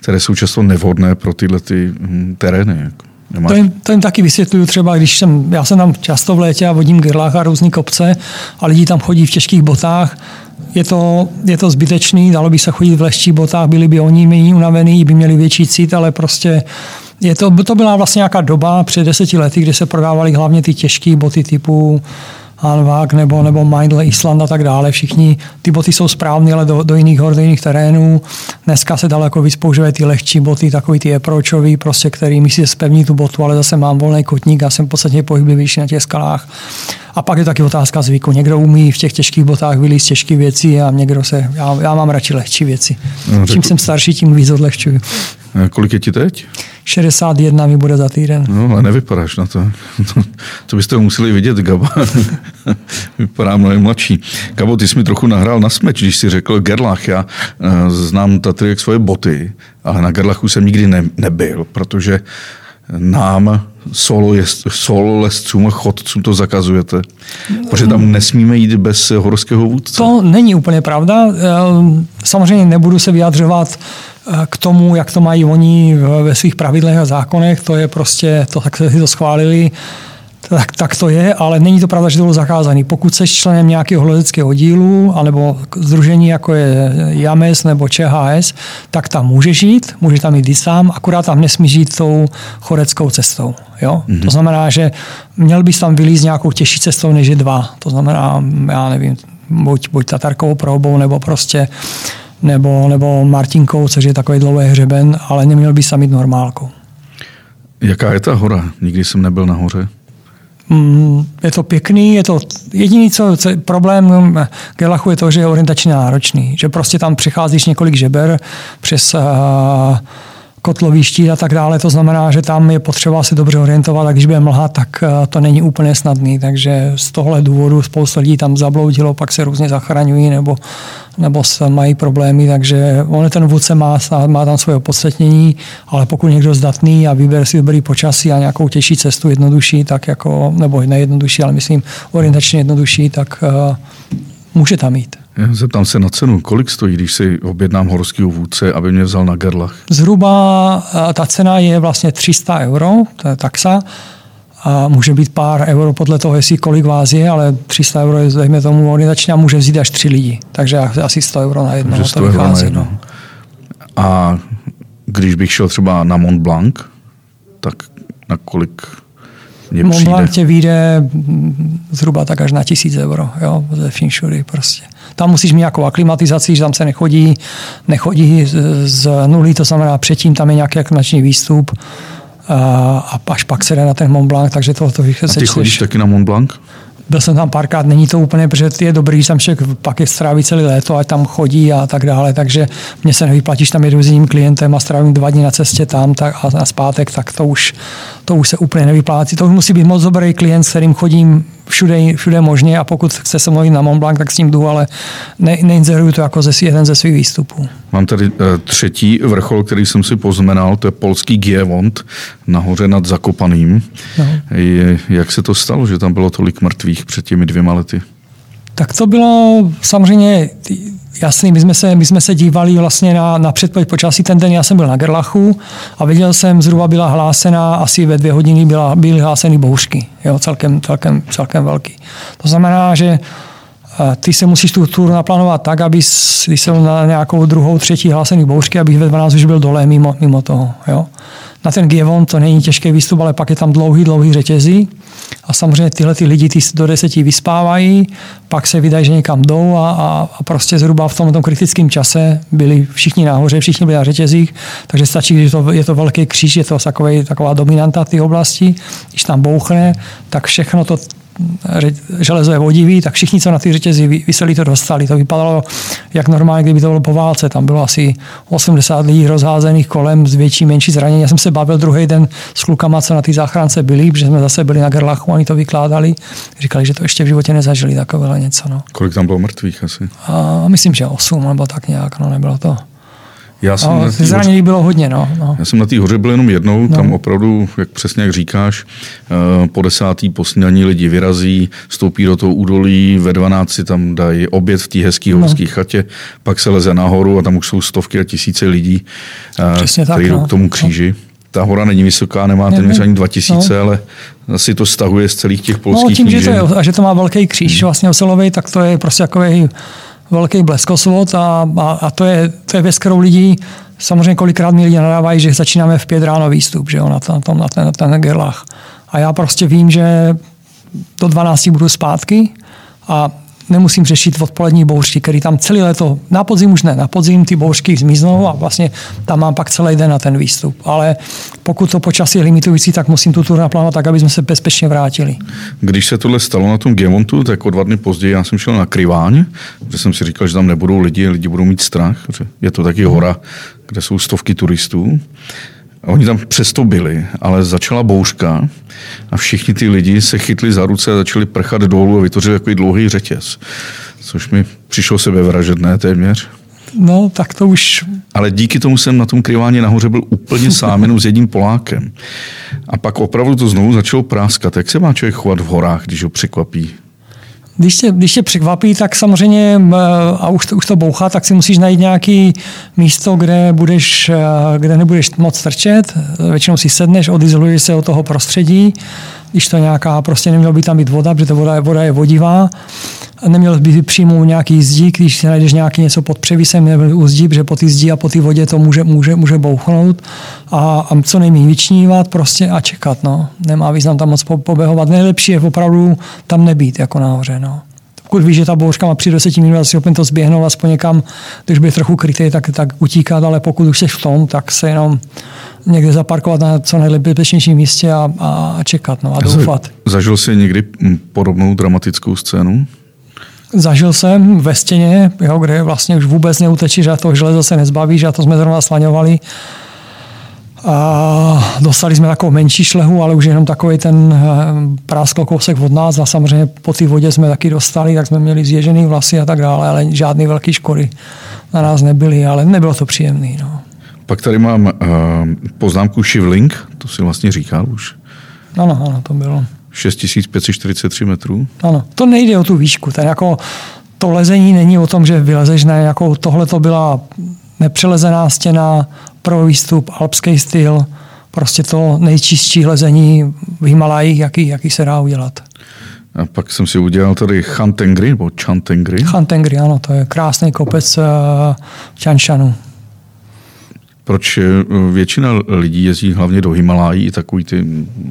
které jsou často nevhodné pro tyhle ty hm, terény. Jako. Nemáš? To jim, to jim taky vysvětluju třeba, když jsem, já jsem tam často v létě a vodím grlách a různý kopce a lidi tam chodí v těžkých botách je to, je to zbytečný, dalo by se chodit v lehčích botách, byli by oni méně unavený, by měli větší cít, ale prostě je to, to byla vlastně nějaká doba před deseti lety, kdy se prodávaly hlavně ty těžké boty typu Hanvak nebo, nebo Mindle Island a tak dále. Všichni ty boty jsou správné, ale do, do jiných hor, do jiných terénů. Dneska se daleko víc používají ty lehčí boty, takový ty approachový, prostě, který si spevní tu botu, ale zase mám volný kotník a jsem v podstatě pohyblivější na těch skalách. A pak je taky otázka zvyku. Někdo umí v těch těžkých botách vylíst těžké věci a někdo se, já, já mám radši lehčí věci. No, Čím jsem starší, tím víc odlehčuju. Kolik je ti teď? 61 mi bude za týden. No, ale nevypadáš na to. To byste museli vidět, Gaba. Vypadá mnohem mladší. Gabo, ty jsi mi trochu nahrál na smeč, když jsi řekl Gerlach. Já uh, znám Tatry jak svoje boty, ale na Gerlachu jsem nikdy ne, nebyl, protože nám solo, jest, solo lescům a chodcům to zakazujete? Protože tam nesmíme jít bez horského vůdce. To není úplně pravda. Samozřejmě nebudu se vyjadřovat k tomu, jak to mají oni ve svých pravidlech a zákonech. To je prostě, to tak si to schválili tak, tak to je, ale není to pravda, že to bylo zakázané. Pokud jsi členem nějakého hledeckého dílu anebo združení, jako je JAMES nebo ČHS, tak tam může žít, může tam jít i sám, akurát tam nesmí žít tou choreckou cestou. Jo? Mm-hmm. To znamená, že měl bys tam vylízt nějakou těžší cestou, než je dva. To znamená, já nevím, buď, buď tatarkovou probou, nebo prostě nebo, nebo Martinkou, což je takový dlouhý hřeben, ale neměl bys tam jít normálkou. Jaká je ta hora? Nikdy jsem nebyl nahoře. Mm, je to pěkný, je to jediný, co, co problém Gelachu je to, že je orientačně náročný, že prostě tam přicházíš několik žeber přes uh, kotlový štít a tak dále. To znamená, že tam je potřeba se dobře orientovat a když bude mlha, tak uh, to není úplně snadný. Takže z tohle důvodu spousta lidí tam zabloudilo, pak se různě zachraňují nebo nebo mají problémy, takže on ten vůdce má, má tam svoje opodstatnění, ale pokud někdo zdatný a vybere si dobrý počasí a nějakou těžší cestu jednodušší, tak jako, nebo nejednodušší, ale myslím orientačně jednodušší, tak uh, může tam jít. Zeptám se na cenu. Kolik stojí, když si objednám horského vůdce, aby mě vzal na gerlach? Zhruba uh, ta cena je vlastně 300 euro, to je taxa a může být pár euro podle toho, jestli kolik vás je, ale 300 euro je, dejme tomu, organizačně a může vzít až tři lidi. Takže asi 100 euro na jedno. 100 to vychází, na jedno. No. A když bych šel třeba na Mont Blanc, tak na kolik mě Mont Blanc tě vyjde zhruba tak až na tisíc euro, jo, ze Finšury prostě. Tam musíš mít nějakou aklimatizaci, že tam se nechodí, nechodí z, nuly, to znamená předtím tam je nějaký aklimační výstup, a až pak se jde na ten Mont Blanc, takže to, to A ty chodíš taky na Mont Blanc? Byl jsem tam párkrát, není to úplně, protože je dobrý, jsem však pak je stráví celý léto, ať tam chodí a tak dále, takže mě se nevyplatíš tam jedu s jiným klientem a strávím dva dny na cestě tam tak a na zpátek, tak to už, to už se úplně nevyplácí. To už musí být moc dobrý klient, s kterým chodím všude, všude možně a pokud chce se mluvit na Mont Blanc, tak s ním jdu, ale ne, neinzeruju to jako ze, jeden ze svých výstupů. Mám tady uh, třetí vrchol, který jsem si poznamenal, to je polský Gievont, nahoře nad Zakopaným. No. Je, jak se to stalo, že tam bylo tolik mrtvých před těmi dvěma lety? Tak to bylo samozřejmě jasný, my jsme se, my jsme se dívali vlastně na, na předpověď počasí. Ten den já jsem byl na Gerlachu a viděl jsem, zhruba byla hlásena, asi ve dvě hodiny byla, byly hláseny bouřky. Jo, celkem, celkem, celkem velký. To znamená, že eh, ty se musíš tu turu naplánovat tak, aby když jsem na nějakou druhou, třetí hlásený bouřky, abych ve 12 už byl dole mimo, mimo toho. Jo. Na ten Gievon to není těžký výstup, ale pak je tam dlouhý, dlouhý řetězí. A samozřejmě tyhle ty lidi ty do deseti vyspávají, pak se vydají, že někam jdou a, a, a prostě zhruba v tomto kritickém čase byli všichni nahoře, všichni byli na řetězích, takže stačí, když to, je to velký kříž, je to takový, taková dominanta té oblasti, když tam bouchne, tak všechno to železo je vodivý, tak všichni, co na ty řetězy vyseli, to dostali. To vypadalo jak normálně, kdyby to bylo po válce. Tam bylo asi 80 lidí rozházených kolem z větší, menší zranění. Já jsem se bavil druhý den s klukama, co na té záchrance byli, protože jsme zase byli na Gerlachu, oni to vykládali. Říkali, že to ještě v životě nezažili takové něco. No. Kolik tam bylo mrtvých asi? A myslím, že 8 nebo tak nějak, no nebylo to. Já jsem no, zranění bylo hodně, no, no. Já jsem na té hoře byl jenom jednou, no. tam opravdu, jak přesně jak říkáš, eh, po desátý po snídaní lidi vyrazí, vstoupí do toho údolí, ve 12 tam dají oběd v té hezké no. horské chatě, pak se leze nahoru a tam už jsou stovky a tisíce lidí, eh, Přesně kteří jdou no. k tomu kříži. No. Ta hora není vysoká, nemá téměř ani 2000, no. ale asi to stahuje z celých těch polských no, tím, že to, je, a že to má velký kříž hmm. vlastně ocelový, tak to je prostě takový velký bleskosvod a, a, a to, je, to je věc, kterou lidi samozřejmě kolikrát mi lidi nadávají, že začínáme v pět ráno výstup že jo, na, tom, na, ten, na ten gerlach. A já prostě vím, že do 12 budu zpátky a nemusím řešit odpolední bouřky, který tam celé léto, na podzim už ne, na podzim ty bouřky zmiznou a vlastně tam mám pak celý den na ten výstup. Ale pokud to počasí je limitující, tak musím tu tur naplánovat tak, aby jsme se bezpečně vrátili. Když se tohle stalo na tom Gemontu, tak o dva dny později já jsem šel na Kryváň, protože jsem si říkal, že tam nebudou lidi, lidi budou mít strach, je to taky hora, kde jsou stovky turistů. Oni tam přesto byli, ale začala bouřka a všichni ty lidi se chytli za ruce a začali prchat dolů a vytvořili takový dlouhý řetěz, což mi přišlo sebevražedné téměř. No, tak to už... Ale díky tomu jsem na tom kryvání nahoře byl úplně sám, jenom s jedním Polákem. A pak opravdu to znovu začalo práskat. Jak se má člověk chovat v horách, když ho překvapí? Když tě, když tě překvapí, tak samozřejmě, a už to, už to bouchá, tak si musíš najít nějaký místo, kde, budeš, kde nebudeš moc trčet. Většinou si sedneš, odizoluješ se od toho prostředí. Když to nějaká, prostě nemělo by tam být voda, protože to voda, je, voda je vodivá neměl by přijmout nějaký zdí, když si najdeš nějaký něco pod převisem, neměl u zdí, protože po ty zdí a po ty vodě to může, může, může bouchnout a, a co nejméně vyčnívat prostě a čekat. No. Nemá význam tam moc pobehovat. Nejlepší je opravdu tam nebýt jako nahoře. No. Pokud víš, že ta bouřka má při 10 minut, si opět to zběhnout aspoň někam, když by trochu krytý, tak, tak utíkat, ale pokud už jsi v tom, tak se jenom někde zaparkovat na co nejlepšnějším místě a, a čekat no, a doufat. Zažil jsi někdy podobnou dramatickou scénu? Zažil jsem ve stěně, jo, kde vlastně už vůbec neutečíš a to železo se nezbavíš a to jsme zrovna slaňovali. A dostali jsme takovou menší šlehu, ale už jenom takový ten eh, práskl kousek od nás a samozřejmě po té vodě jsme taky dostali, tak jsme měli zježený vlasy a tak dále, ale žádné velké škody na nás nebyly, ale nebylo to příjemné. No. Pak tady mám uh, poznámku Shivling, to si vlastně říkal už. Ano, ano, to bylo. 6543 metrů? Ano, to nejde o tu výšku. Ten jako, to lezení není o tom, že vylezeš na jako tohle to byla nepřelezená stěna, pro výstup, alpský styl, prostě to nejčistší lezení v Himalajích, jaký, jaký se dá udělat. A pak jsem si udělal tady Chantengri, nebo Chantengri. Chantengri, ano, to je krásný kopec v Čanšanu proč eh, většina lidí jezdí hlavně do Himalají, takový ty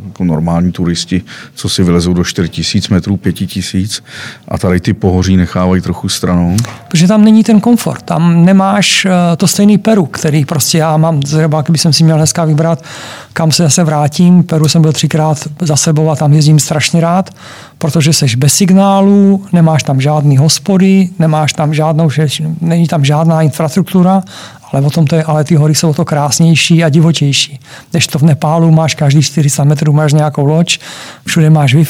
jako normální turisti, co si vylezou do 4000 metrů, 5000 a tady ty pohoří nechávají trochu stranou? Protože tam není ten komfort, tam nemáš eh, to stejný Peru, který prostě já mám zhruba, kdyby jsem si měl dneska vybrat, kam se zase vrátím. Peru jsem byl třikrát za sebou a tam jezdím strašně rád, protože jsi bez signálu, nemáš tam žádný hospody, nemáš tam žádnou, není tam žádná infrastruktura ale o tom to je, ale ty hory jsou to krásnější a divočejší. Když to v Nepálu máš každý 400 metrů máš nějakou loď, všude máš wi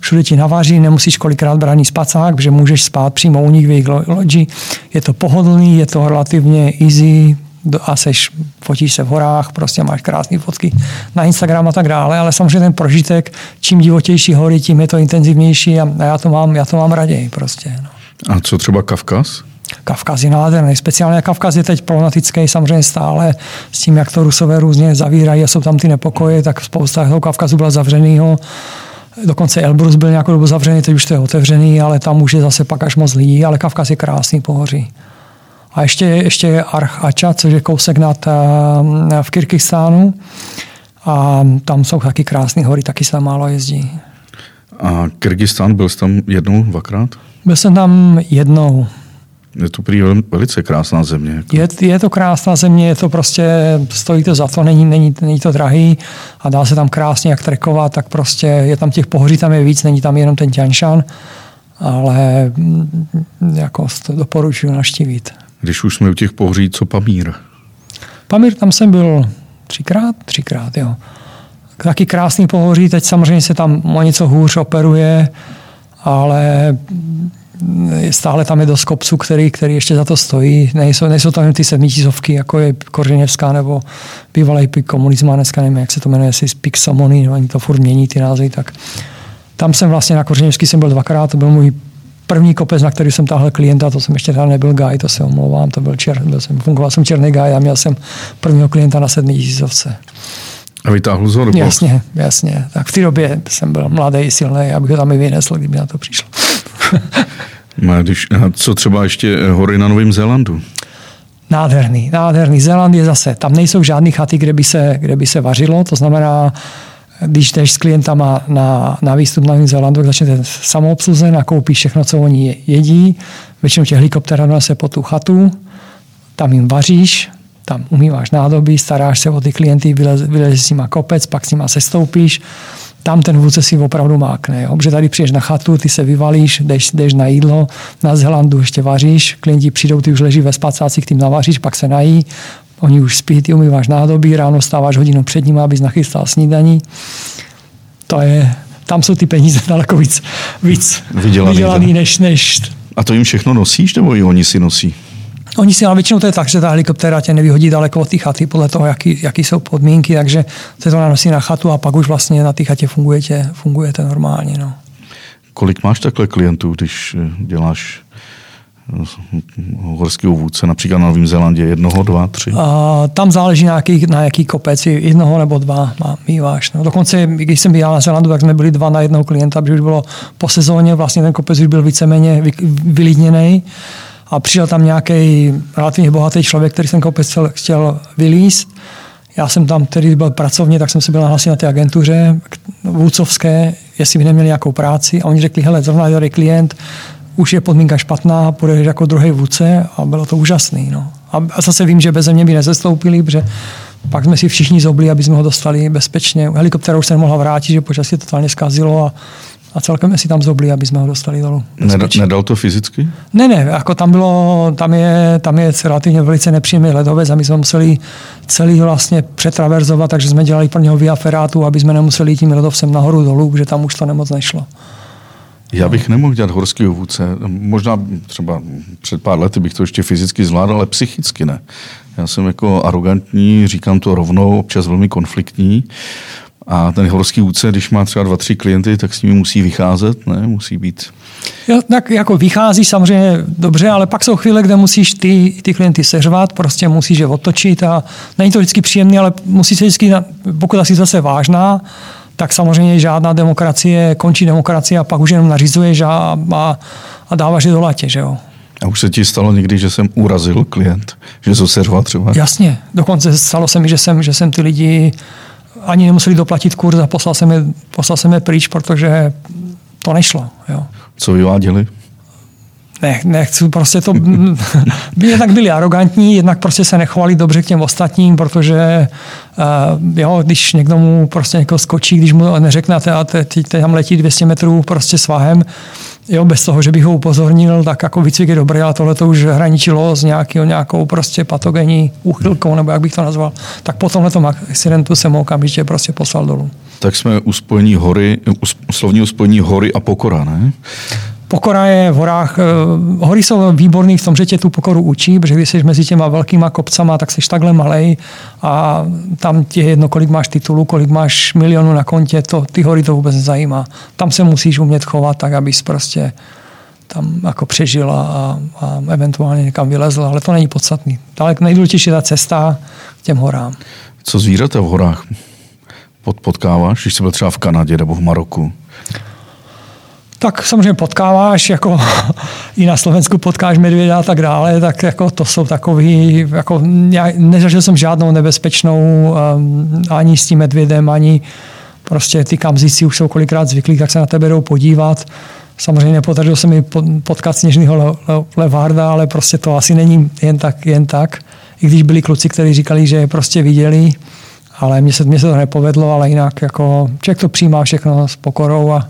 všude ti navaří, nemusíš kolikrát brát spacák, protože můžeš spát přímo u nich v jejich loďi. Je to pohodlný, je to relativně easy, a seš, fotíš se v horách, prostě máš krásné fotky na Instagram a tak dále, ale samozřejmě ten prožitek, čím divotější hory, tím je to intenzivnější a já to mám, já to mám raději prostě. No. A co třeba Kavkaz? Kavkaz je nádherný. Speciálně Kavkaz je teď problematický samozřejmě stále s tím, jak to Rusové různě zavírají a jsou tam ty nepokoje, tak spousta toho Kavkazu byla zavřenýho. Dokonce Elbrus byl nějakou dobu zavřený, teď už to je otevřený, ale tam už je zase pak až moc lidí, ale Kavkaz je krásný pohoří. A ještě, ještě je Arch Ača, což je kousek nad, eh, v Kyrgyzstánu. A tam jsou taky krásné hory, taky se tam málo jezdí. A Kyrgyzstán byl jsi tam jednou, dvakrát? Byl jsem tam jednou. Je to prý velice krásná země. Jako. Je, je to krásná země, je to prostě, stojí to za to, není, není, není to drahý a dá se tam krásně jak trekovat, tak prostě je tam těch pohoří, tam je víc, není tam jenom ten Tianšan, ale mm, jako to doporučuji naštívit. Když už jsme u těch pohoří, co Pamír? Pamír, tam jsem byl třikrát, třikrát, jo. Taky krásný pohoří, teď samozřejmě se tam o něco hůř operuje, ale stále tam je dost kopců, který, který ještě za to stojí. Nejsou, nejsou tam jen ty sedmitisovky, jako je Kořeněvská nebo bývalý pik komunismu, dneska nevím, jak se to jmenuje, jestli pik Samony, no, oni to furt mění ty názvy, tak tam jsem vlastně na Kořeněvský jsem byl dvakrát, to byl můj první kopec, na který jsem táhl klienta, to jsem ještě tam nebyl guy, to se omlouvám, to byl čer, byl jsem, fungoval jsem černý guy a měl jsem prvního klienta na sedmi tisícovce. A vytáhl z Jasně, jasně. Tak v té době jsem byl mladý, silný, abych ho tam i vynesl, kdyby na to přišlo. Když, co třeba ještě hory na Novém Zélandu? Nádherný, nádherný. Zéland je zase, tam nejsou žádné chaty, kde by, se, kde by se vařilo, to znamená, když jdeš s klientama na, na výstup na Novém Zélandu, tak začnete samoobsluze, nakoupíš všechno, co oni jedí, většinou tě helikoptéra se po tu chatu, tam jim vaříš, tam umýváš nádobí, staráš se o ty klienty, vylezeš s nima kopec, pak s nima sestoupíš, tam ten vůdce si opravdu mákne. Jo? Protože tady přijdeš na chatu, ty se vyvalíš, jdeš, jdeš na jídlo, na Zelandu ještě vaříš, klienti přijdou, ty už leží ve spacácích, tím navaříš, pak se nají, oni už spí, ty umýváš nádobí, ráno stáváš hodinu před ním, abys nachystal snídaní. To je, tam jsou ty peníze daleko víc, víc vydělaný, vydělaný než, než... A to jim všechno nosíš, nebo i oni si nosí? Oni si ale většinou to je tak, že ta helikoptéra tě nevyhodí daleko od té chaty podle toho, jaký, jaký jsou podmínky, takže se to nanosí na chatu a pak už vlastně na té chatě fungujete, fungujete normálně. No. Kolik máš takhle klientů, když eh, děláš horského vůdce, například na Novém Zélandě, jednoho, dva, tři? A, tam záleží na jaký, na jaký kopec, jednoho nebo dva má, míváš. No. Dokonce, když jsem byl na Zélandu, tak jsme byli dva na jednoho klienta, protože už bylo po sezóně, vlastně ten kopec už byl víceméně vy, vylídněný a přišel tam nějaký relativně bohatý člověk, který jsem kopec chtěl, chtěl vylíst. Já jsem tam, který byl pracovně, tak jsem se byl nahlásil na té agentuře vůcovské, jestli by neměli nějakou práci. A oni řekli, hele, zrovna tady klient, už je podmínka špatná, půjdeš jako druhý vůdce a bylo to úžasný. No. A zase vím, že bez mě by nezestoupili, protože pak jsme si všichni zobli, aby jsme ho dostali bezpečně. Helikoptéra už se nemohla vrátit, že počasí totálně zkazilo a, a celkem jsme si tam zobli, aby jsme ho dostali dolů. Nedal, nedal to fyzicky? Ne, ne, jako tam bylo, tam je, tam je relativně velice nepříjemný ledovec a my jsme museli celý vlastně přetraverzovat, takže jsme dělali pro něho via ferátu, aby jsme nemuseli tím ledovcem nahoru dolů, protože tam už to nemoc nešlo. Já bych nemohl dělat horský vůdce. Možná třeba před pár lety bych to ještě fyzicky zvládal, ale psychicky ne. Já jsem jako arrogantní, říkám to rovnou, občas velmi konfliktní. A ten horský vůdce, když má třeba dva, tři klienty, tak s nimi musí vycházet, ne? Musí být Jo, tak jako vychází samozřejmě dobře, ale pak jsou chvíle, kde musíš ty, ty klienty seřvat, prostě musíš je otočit a není to vždycky příjemné, ale musí se vždycky, pokud ta situace vážná, tak samozřejmě žádná demokracie, končí demokracie a pak už jenom nařizuješ a, a, a dáváš je do latě, že jo. A už se ti stalo někdy, že jsem urazil klient, že seřval třeba? Jasně, dokonce stalo se mi, že jsem, že jsem ty lidi ani nemuseli doplatit kurz a poslal jsem je, poslal jsem je pryč, protože to nešlo. Jo. Co vyváděli? Ne, nechci prostě to, jednak byli arrogantní, jednak prostě se nechovali dobře k těm ostatním, protože uh, jo, když někdo mu prostě někoho skočí, když mu neřekne, a teď tam letí 200 metrů prostě svahem, jo, bez toho, že bych ho upozornil, tak jako výcvik je dobrý, ale tohle to už hraničilo s nějakou, nějakou prostě patogenní úchylkou, nebo jak bych to nazval, tak po tomhle accidentu jsem ho okamžitě prostě poslal dolů. Tak jsme u spojení hory, u slovního spojení hory a pokora, ne? Pokora je v horách, eh, hory jsou výborný v tom, že tě tu pokoru učí, protože když jsi mezi těma velkýma kopcama, tak jsi takhle malej a tam tě jedno, kolik máš titulů, kolik máš milionů na kontě, to, ty hory to vůbec nezajímá. Tam se musíš umět chovat tak, abys prostě tam jako přežila a, a eventuálně někam vylezla, ale to není podstatný. Ale nejdůležitější je ta cesta k těm horám. Co zvířata v horách potkáváš, když jsi byl třeba v Kanadě nebo v Maroku? Tak samozřejmě potkáváš, jako i na Slovensku potkáš medvěda a tak dále, tak jako to jsou takový, jako nezažil jsem žádnou nebezpečnou um, ani s tím medvědem, ani prostě ty kamzíci už jsou kolikrát zvyklí, tak se na tebe jdou podívat. Samozřejmě nepodařilo se mi potkat sněžného le, le, levarda, ale prostě to asi není jen tak, jen tak. I když byli kluci, kteří říkali, že je prostě viděli, ale mně se, mně se to nepovedlo, ale jinak jako člověk to přijímá všechno s pokorou a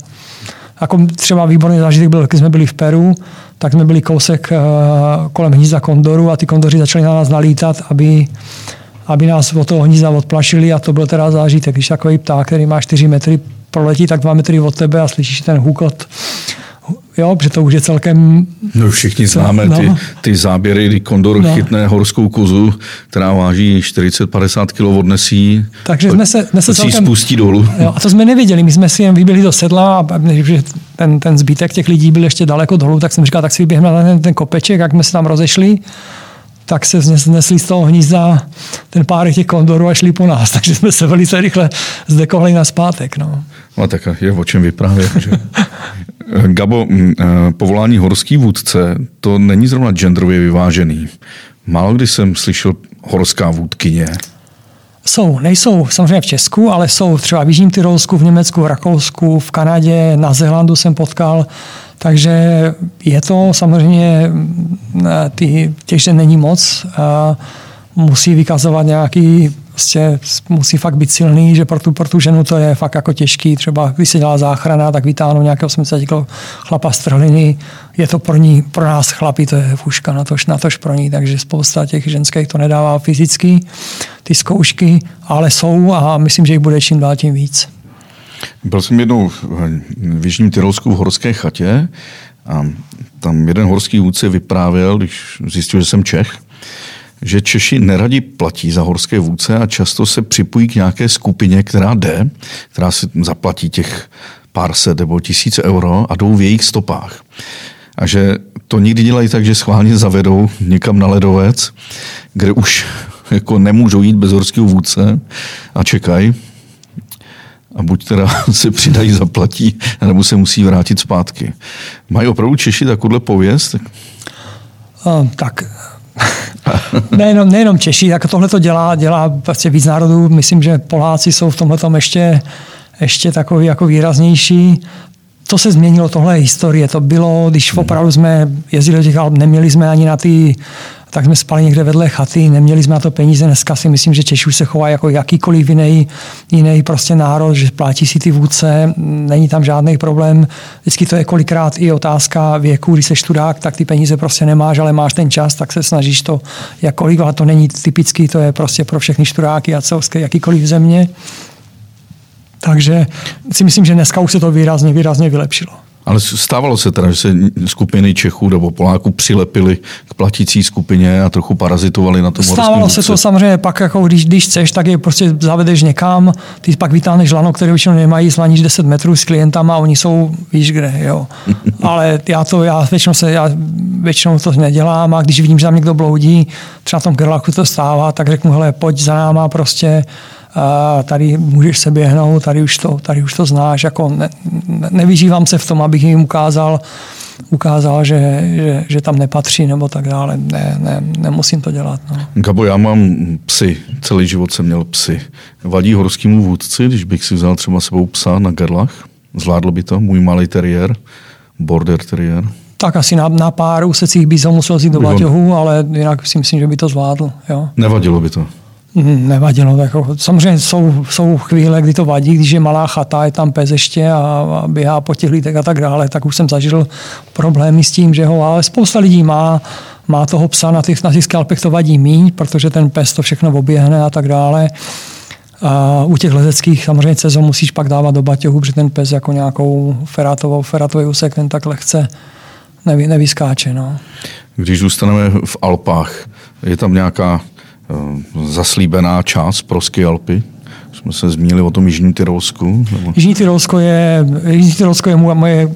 jako třeba výborný zážitek byl, když jsme byli v Peru, tak jsme byli kousek uh, kolem hnízda kondoru a ty kondoři začali na nás nalítat, aby, aby nás od toho hnízda odplašili a to byl teda zážitek. Když takový pták, který má 4 metry, proletí tak 2 metry od tebe a slyšíš ten hukot jo, protože to už je celkem... No všichni známe no. ty, ty záběry, kdy kondor no. chytne horskou kozu, která váží 40-50 kg odnesí. Takže jsme se, jsme se celkem... spustí dolů. Jo, a to jsme neviděli, my jsme si jen vyběhli do sedla a že ten, ten zbytek těch lidí byl ještě daleko dolů, tak jsem říkal, tak si vyběhneme na ten, ten kopeček, jak jsme se tam rozešli tak se znesli z toho hnízda ten pár těch kondorů a šli po nás. Takže jsme se velice rychle zdekovali na zpátek. No. no tak je o čem vyprávět. Že? Gabo, eh, povolání horský vůdce, to není zrovna genderově vyvážený. Málo kdy jsem slyšel horská vůdkyně. Jsou, nejsou samozřejmě v Česku, ale jsou třeba v Jižním Tyrolsku, v Německu, v Rakousku, v Kanadě, na Zélandu jsem potkal. Takže je to samozřejmě, eh, ty, těch, že není moc, musí vykazovat nějaký prostě musí fakt být silný, že pro tu, pro tu ženu to je fakt jako těžký. Třeba když se dělá záchrana, tak vytáhnou nějakého 80 kg chlapa z trhliny. Je to pro ní, pro nás chlapí, to je fuška na tož, na tož pro ní, takže spousta těch ženských to nedává fyzicky, ty zkoušky, ale jsou a myslím, že jich bude čím dál tím víc. Byl jsem jednou v Jižním Tyrolsku v horské chatě A tam jeden horský vůdce vyprávěl, když zjistil, že jsem Čech, že Češi neradi platí za horské vůdce a často se připojí k nějaké skupině, která jde, která si zaplatí těch pár set nebo tisíc euro a jdou v jejich stopách. A že to nikdy dělají tak, že schválně zavedou někam na ledovec, kde už jako nemůžou jít bez horského vůdce a čekají. A buď teda se přidají, zaplatí, nebo se musí vrátit zpátky. Mají opravdu Češi takovouhle pověst? Uh, tak nejenom, nejenom Češi, tak tohle to dělá, dělá prostě víc národů. Myslím, že Poláci jsou v tomhle ještě, ještě takový jako výraznější. To se změnilo, tohle je historie. To bylo, když hmm. opravdu jsme jezdili do těch Alp, neměli jsme ani na ty tak jsme spali někde vedle chaty, neměli jsme na to peníze. Dneska si myslím, že Češi už se chovají jako jakýkoliv jiný, jiný prostě národ, že platí si ty vůdce, není tam žádný problém. Vždycky to je kolikrát i otázka věku, když jsi studák, tak ty peníze prostě nemáš, ale máš ten čas, tak se snažíš to jakkoliv, ale to není typický, to je prostě pro všechny študáky a celské jakýkoliv země. Takže si myslím, že dneska už se to výrazně, výrazně vylepšilo. Ale stávalo se teda, že se skupiny Čechů nebo Poláků přilepili k platící skupině a trochu parazitovali na tom Stávalo se to samozřejmě pak, jako když, když chceš, tak je prostě zavedeš někam, ty pak vytáhneš lano, které většinou nemají, zlaníš 10 metrů s klientama a oni jsou, víš kde, jo. Ale já to, já většinou, se, já většinou to nedělám a když vidím, že tam někdo bloudí, třeba v tom Gerlachu to stává, tak řeknu, hele, pojď za náma prostě, a tady můžeš se běhnout, tady už to, tady už to znáš, jako ne, nevyžívám se v tom, abych jim ukázal, ukázal, že, že, že tam nepatří nebo tak dále. Ne, ne, nemusím to dělat. No. Gabo, já mám psy. Celý život jsem měl psy. Vadí horskému vůdci, když bych si vzal třeba sebou psa na gerlach? Zvládl by to můj malý teriér, border teriér? Tak asi na, na pár úsecích by se musel jít do baťohu, ale jinak si myslím, že by to zvládl. Jo. Nevadilo by to? Mhm, nevadilo. Jako, samozřejmě jsou, jsou chvíle, kdy to vadí, když je malá chata, je tam pes ještě a, a běhá po těch lítek a tak dále, tak už jsem zažil problémy s tím, že ho, ale spousta lidí má, má toho psa na těch, na těch skalpech to vadí míň, protože ten pes to všechno oběhne a tak dále. A u těch lezeckých samozřejmě sezon musíš pak dávat do baťohu, protože ten pes jako nějakou ferátovou, ferátový úsek ten tak lehce nevy, nevyskáče. No. Když zůstaneme v Alpách, je tam nějaká zaslíbená část Prosky Alpy? Jsme se zmínili o tom Jižním Tyrolsku. Nebo... Jižní Tyrolsko je, Jižní Tyrolsko je moje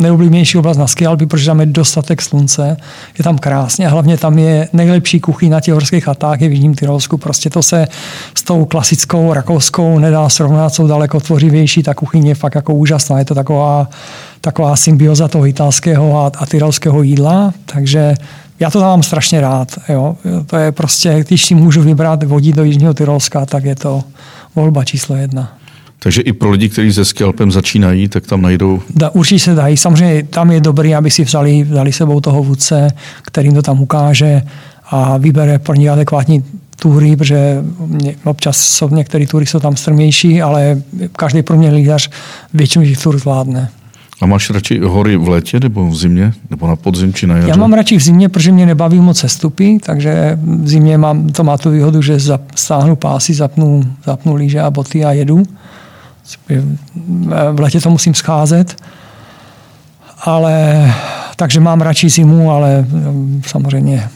nejoblíbenější oblast na Skialpy, protože tam je dostatek slunce, je tam krásně a hlavně tam je nejlepší kuchyň na těch horských chatách je v Jižním Tyrolsku. Prostě to se s tou klasickou rakouskou nedá srovnat, jsou daleko tvořivější, ta kuchyň je fakt jako úžasná, je to taková, taková symbioza toho italského a, a tyrolského jídla, takže já to mám strašně rád. Jo. To je prostě, když si můžu vybrat vodit do Jižního Tyrolska, tak je to volba číslo jedna. Takže i pro lidi, kteří se skalpem začínají, tak tam najdou... Da, určitě se dají. Samozřejmě tam je dobrý, aby si vzali, vzali sebou toho vůdce, který to tam ukáže a vybere pro ně adekvátní tury, protože občas jsou některé tury jsou tam strmější, ale každý průměrný lídař většinu těch tur zvládne. A máš radši hory v létě nebo v zimě? Nebo na podzim či na jaře? Já mám radši v zimě, protože mě nebaví moc sestupy, takže v zimě mám, to má tu výhodu, že stáhnu pásy, zapnu, zapnu líže a boty a jedu. V létě to musím scházet. Ale, takže mám radši zimu, ale mm, samozřejmě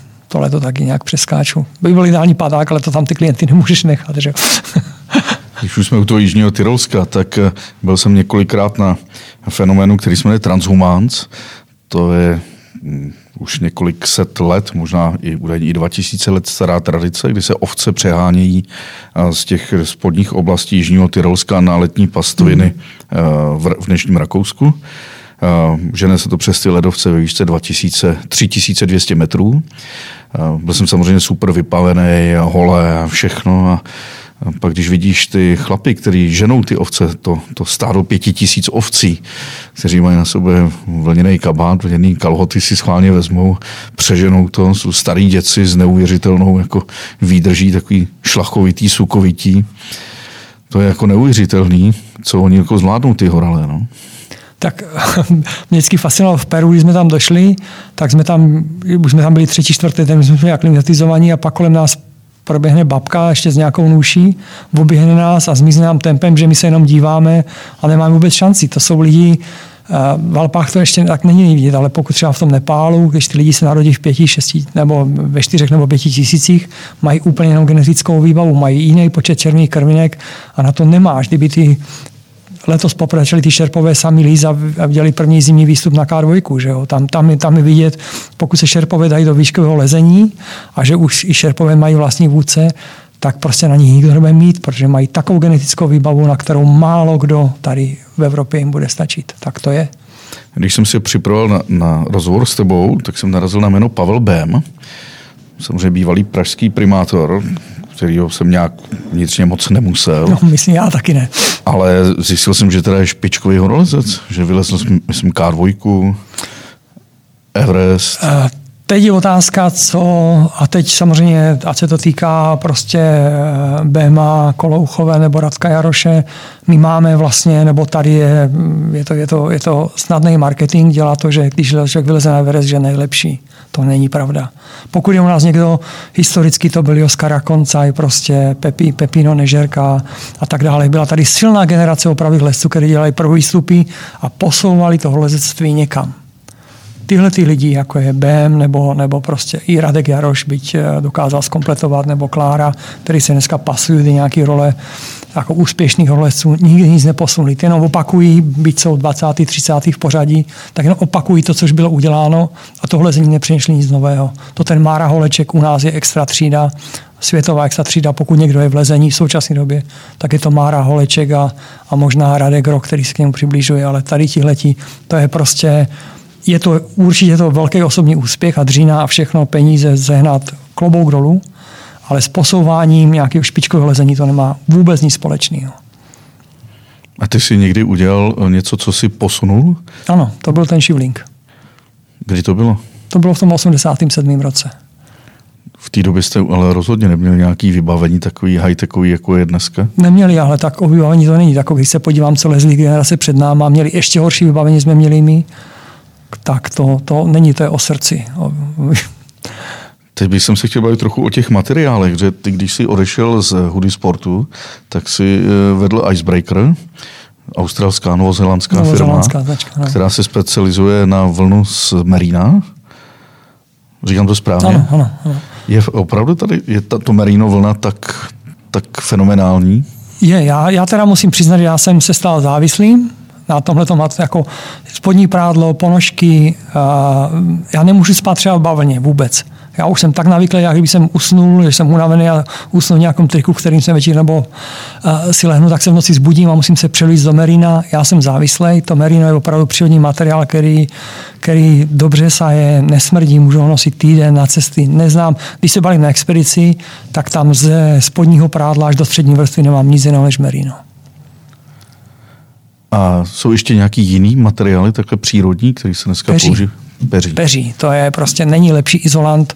to taky nějak přeskáču. By byl ideální padák, ale to tam ty klienty nemůžeš nechat. Že? Když už jsme u toho Jižního Tyrolska, tak eh, byl jsem několikrát na fenoménu, který se jmenuje transhumans. To je mm, už několik set let, možná i údajně i 2000 let stará tradice, kdy se ovce přehánějí eh, z těch spodních oblastí Jižního Tyrolska na letní pastviny mm. v dnešním Rakousku. Žene se to přes ty ledovce ve výšce 2000, 3200 metrů. Byl jsem samozřejmě super vypavený, holé a všechno. A a pak když vidíš ty chlapy, kteří ženou ty ovce, to, to stádo pěti tisíc ovcí, kteří mají na sobě vlněný kabát, vlněný kalhoty si schválně vezmou, přeženou to, jsou starý děci s neuvěřitelnou jako výdrží, takový šlachovitý, sukovitý. To je jako neuvěřitelný, co oni jako zvládnou ty horalé. No tak mě vždycky fascinovalo v Peru, když jsme tam došli, tak jsme tam, už jsme tam byli třetí, čtvrtý den, jsme byli aklimatizovaní a pak kolem nás proběhne babka ještě s nějakou nůší, oběhne nás a zmizne nám tempem, že my se jenom díváme a nemáme vůbec šanci. To jsou lidi, v Alpách to ještě tak není vidět, ale pokud třeba v tom Nepálu, když ty lidi se narodí v pěti, šesti, nebo ve čtyřech nebo pěti tisících, mají úplně jinou genetickou výbavu, mají jiný počet černých krvinek a na to nemáš. Kdyby ty letos poprvé začali ty šerpové sami líz a dělali první zimní výstup na K2. Že jo? Tam, tam, tam je vidět, pokud se šerpové dají do výškového lezení a že už i šerpové mají vlastní vůdce, tak prostě na nich nikdo nebude mít, protože mají takovou genetickou výbavu, na kterou málo kdo tady v Evropě jim bude stačit. Tak to je. Když jsem si připravoval na, na rozhovor s tebou, tak jsem narazil na jméno Pavel Bém, samozřejmě bývalý pražský primátor, kterýho jsem nějak vnitřně moc nemusel. No, myslím, já taky ne. Ale zjistil jsem, že teda je špičkový horolezec, že vylezl, myslím, K2, Everest. Uh, Teď je otázka, co, a teď samozřejmě, ať se to týká prostě eh, Béma, Kolouchové nebo Radka Jaroše, my máme vlastně, nebo tady je, je to, je to, je to snadný marketing, dělá to, že když člověk vyleze na Everest, že nejlepší. To není pravda. Pokud je u nás někdo, historicky to byl Oskar Rakoncaj, prostě Pepi, Pepino Nežerka a tak dále. Byla tady silná generace opravých lesců, kteří dělali první stupy a posouvali to lezectví někam tyhle ty lidi, jako je BM nebo, nebo prostě i Radek Jaroš, byť eh, dokázal zkompletovat, nebo Klára, který se dneska pasují do nějaké role jako úspěšných horolezců, nikdy nic neposunuli. Ty jenom opakují, byť jsou 20. 30. v pořadí, tak jenom opakují to, což bylo uděláno a tohle z ní nepřišli nic nového. To ten Mára Holeček u nás je extra třída, světová extra třída, pokud někdo je v lezení v současné době, tak je to Mára Holeček a, a možná Radek Rok, který se k němu přibližuje, ale tady tihleti, to je prostě je to určitě to velký osobní úspěch a dřína a všechno peníze zehnat klobouk dolů, ale s posouváním nějakého špičkového lezení to nemá vůbec nic společného. A ty jsi někdy udělal něco, co si posunul? Ano, to byl ten šivlink. Kdy to bylo? To bylo v tom 87. roce. V té době jste ale rozhodně neměli nějaký vybavení takový high-techový, jako je dneska? Neměli, ale tak o vybavení to není. Tak když se podívám, co lezli generace před náma, měli ještě horší vybavení, jsme měli my tak to, to není, to je o srdci. Teď bych se chtěl bavit trochu o těch materiálech, že ty, když jsi odešel z Hudy Sportu, tak si eh, vedl Icebreaker, australská, novozelandská firma, značka, no. která se specializuje na vlnu z Merina. Říkám to správně? Ano, ano, ano. Je opravdu tady, je tato Merino vlna tak, tak fenomenální? Je, já, já teda musím přiznat, že já jsem se stal závislým na tomhle jako spodní prádlo, ponožky. Já nemůžu spát třeba v bavlně vůbec. Já už jsem tak navyklý, jak když jsem usnul, že jsem unavený a usnul v nějakém triku, kterým jsem večer nebo si lehnu, tak se v noci zbudím a musím se přelíst do merina. Já jsem závislý, to merino je opravdu přírodní materiál, který, který dobře saje, nesmrdí, můžu ho nosit týden na cesty. Neznám, když se balím na expedici, tak tam ze spodního prádla až do střední vrstvy nemám nic jiného než merino. A jsou ještě nějaký jiný materiály, takhle přírodní, který se dneska peří. používají? Peří. Peří. To je prostě, není lepší izolant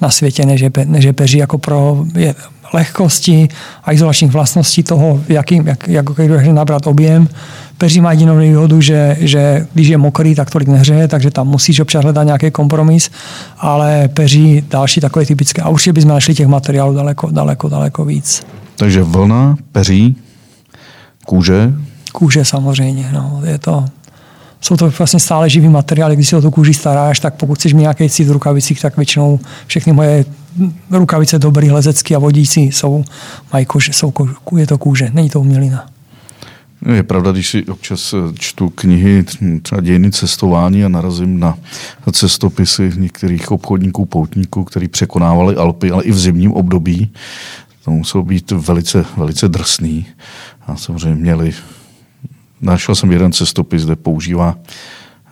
na světě, než je, než je peří jako pro je, lehkosti a izolačních vlastností toho, jaký, jak, jak, jak nabrat objem. Peří má jedinou výhodu, že, že když je mokrý, tak tolik nehřeje, takže tam musíš občas hledat nějaký kompromis, ale peří další takové typické. A určitě bychom našli těch materiálů daleko, daleko, daleko víc. Takže vlna, peří, kůže, kůže samozřejmě. No. Je to, jsou to vlastně stále živý materiály, když si o tu kůži staráš, tak pokud chceš mít nějaký cít v rukavicích, tak většinou všechny moje rukavice dobrý lezecky a vodící jsou, mají kůže, jsou, je to kůže, není to umělina. Je pravda, když si občas čtu knihy, třeba dějiny cestování a narazím na cestopisy některých obchodníků, poutníků, kteří překonávali Alpy, ale i v zimním období. To muselo být velice, velice drsný. A samozřejmě měli Našel jsem jeden cestopis, kde používá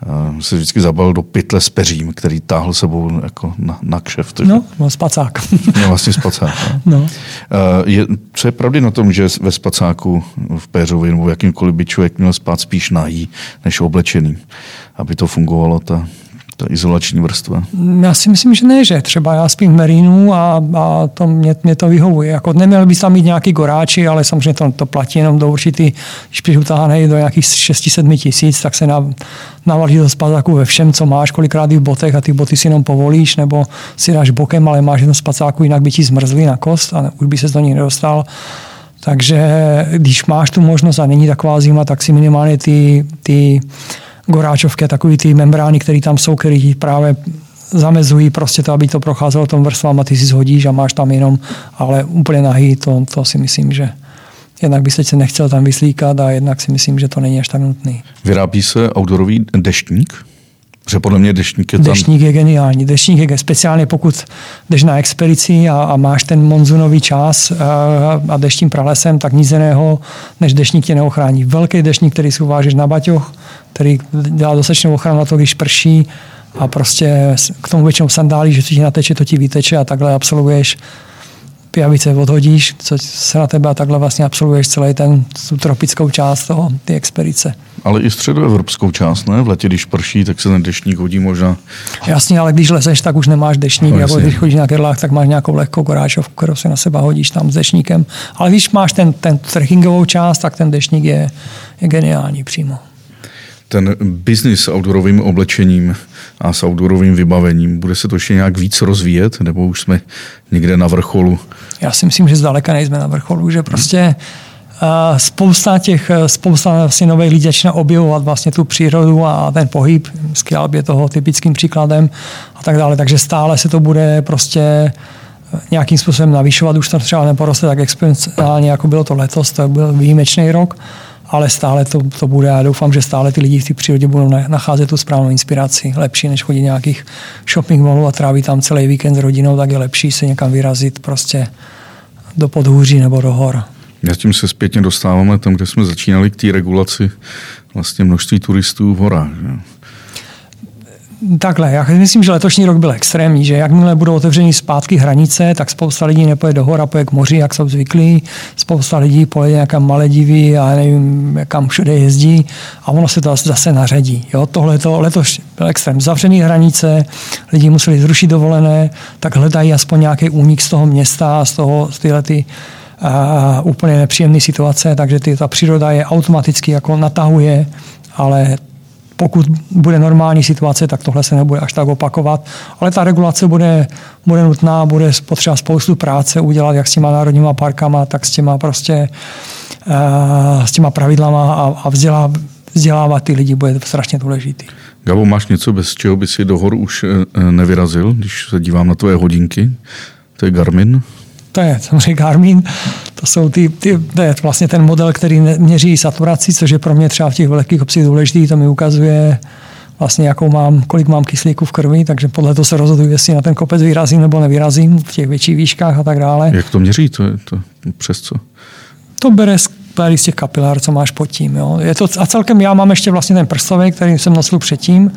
uh, se vždycky zabal do pytle s peřím, který táhl sebou jako na, na kšeft. No, no spacák. no, vlastně spacák. No. No. Uh, je, co je pravdy na tom, že ve spacáku v péřovi nebo v jakýmkoliv by člověk měl spát spíš nají, než oblečený, aby to fungovalo ta ta izolační vrstva? Já si myslím, že ne, že třeba já spím v Merínu a, a to mě, mě, to vyhovuje. Jako neměl by tam mít nějaký goráči, ale samozřejmě to, to platí jenom do určitý, když bys utáhne do nějakých 6-7 tisíc, tak se na, navalí do spacáku ve všem, co máš, kolikrát i v botech a ty boty si jenom povolíš, nebo si dáš bokem, ale máš jenom spacáku, jinak by ti zmrzli na kost a už by se do ní nedostal. Takže když máš tu možnost a není taková zima, tak si minimálně ty, ty goráčovky, takový ty membrány, které tam jsou, které právě zamezují prostě to, aby to procházelo tom vrstvám a ty si zhodíš a máš tam jenom, ale úplně nahý, to, to si myslím, že jednak by se nechtěl tam vyslíkat a jednak si myslím, že to není až tak nutný. Vyrábí se outdoorový deštník? Protože podle mě deštník je tam... Deštník je geniální. Deštník je speciálně, pokud jdeš na expedici a, a máš ten monzunový čas a, a deštím pralesem, tak nic jiného než deštník tě neochrání. Velký deštník, který si uvážeš na baťoch, který dělá dostatečnou ochranu na to, když prší a prostě k tomu většinou sandálí, že ti nateče, to ti vyteče a takhle absolvuješ pijavice odhodíš, co se na tebe a takhle vlastně absolvuješ celý ten, tu tropickou část toho, ty expedice. Ale i středoevropskou část, ne? V letě, když prší, tak se ten deštník hodí možná. Jasně, ale když lezeš, tak už nemáš deštník. No, jako když chodíš na kerlách, tak máš nějakou lehkou koráčovku, kterou si na sebe hodíš tam s deštníkem. Ale když máš ten, ten trekkingovou část, tak ten deštník je, je geniální přímo ten biznis s outdoorovým oblečením a s outdoorovým vybavením, bude se to ještě nějak víc rozvíjet, nebo už jsme někde na vrcholu? Já si myslím, že zdaleka nejsme na vrcholu, že prostě uh, spousta těch, spousta vlastně nových lidí začíná objevovat vlastně tu přírodu a ten pohyb. Skyalp je toho typickým příkladem a tak dále. Takže stále se to bude prostě nějakým způsobem navyšovat. Už to třeba neporoste tak exponenciálně, jako bylo to letos. To byl výjimečný rok ale stále to, to bude. Já doufám, že stále ty lidi v té přírodě budou nacházet tu správnou inspiraci. Lepší, než chodit nějakých shopping mallů a trávit tam celý víkend s rodinou, tak je lepší se někam vyrazit prostě do podhůří nebo do hor. Já tím se zpětně dostáváme tam, kde jsme začínali k té regulaci vlastně množství turistů v horách. Že? Takhle, já myslím, že letošní rok byl extrémní, že jakmile budou otevřeny zpátky hranice, tak spousta lidí nepojede do hora, pojede k moři, jak jsou zvyklí, spousta lidí pojede nějakam Maledivy a nevím, kam všude jezdí a ono se to zase naředí. Jo, tohle to letos byl extrém. Zavřený hranice, lidi museli zrušit dovolené, tak hledají aspoň nějaký únik z toho města, z toho, z tyhle ty, úplně nepříjemné situace, takže ty, ta příroda je automaticky jako natahuje, ale pokud bude normální situace, tak tohle se nebude až tak opakovat. Ale ta regulace bude, bude nutná, bude potřeba spoustu práce udělat, jak s těma národníma parkama, tak s těma prostě s těma pravidlama a, a vzdělá, vzdělávat ty lidi bude strašně důležitý. Gabo, máš něco, bez čeho by si do hor už eh, nevyrazil, když se dívám na tvoje hodinky? To je Garmin? To je samozřejmě Garmin, to jsou ty, ty, to je vlastně ten model, který měří saturaci, což je pro mě třeba v těch velkých obcích důležitý, to mi ukazuje vlastně jakou mám, kolik mám kyslíku v krvi, takže podle toho se rozhoduji, jestli na ten kopec vyrazím nebo nevyrazím v těch větších výškách a tak dále. Jak to měří? To je to přes co? To bere z, z těch kapilár, co máš pod tím. Jo. Je to, a celkem já mám ještě vlastně ten prstový, který jsem nosil předtím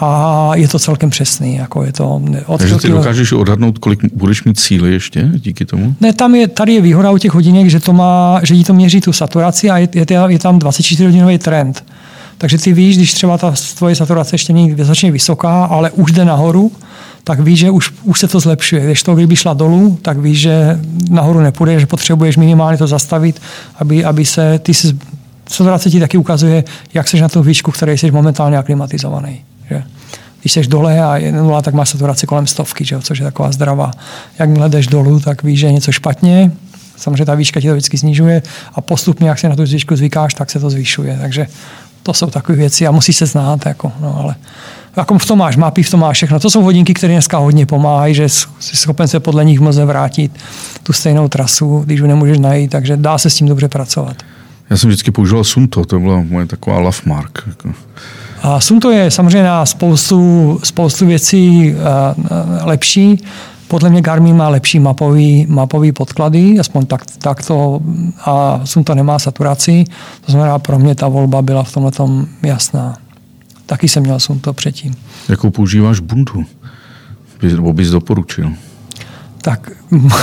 a je to celkem přesný. Jako je to od Takže ty dokážeš odhadnout, kolik budeš mít síly ještě díky tomu? Ne, tam je, tady je výhoda u těch hodinek, že, to má, že jí to měří tu saturaci a je, je, je tam 24-hodinový trend. Takže ty víš, když třeba ta tvoje saturace ještě není dostatečně vysoká, ale už jde nahoru, tak víš, že už, už se to zlepšuje. Když to, kdyby šla dolů, tak víš, že nahoru nepůjde, že potřebuješ minimálně to zastavit, aby, aby se ty saturace ti taky ukazuje, jak jsi na tu výšku, které jsi momentálně aklimatizovaný. Že? Když jsi dole a je nula, tak máš saturaci kolem stovky, že? což je taková zdravá. Jakmile jdeš dolů, tak víš, že je něco špatně, samozřejmě ta výška ti to vždycky snižuje a postupně, jak si na tu výšku zvykáš, tak se to zvyšuje. Takže to jsou takové věci a musí se znát. Jako, no, ale jako v tom máš mapy, v tom máš všechno. To jsou hodinky, které dneska hodně pomáhají, že jsi schopen se podle nich moze vrátit tu stejnou trasu, když ji nemůžeš najít, takže dá se s tím dobře pracovat. Já jsem vždycky používal Sunto, to byla moje taková love mark. Jako. A Sunto je samozřejmě na spoustu, spoustu věcí lepší. Podle mě Garmin má lepší mapový, mapový podklady, aspoň tak, tak to, a Sunto nemá saturaci. To znamená, pro mě ta volba byla v tomhle jasná. Taky jsem měl Sunto předtím. Jakou používáš bundu? Nebo bys doporučil? Tak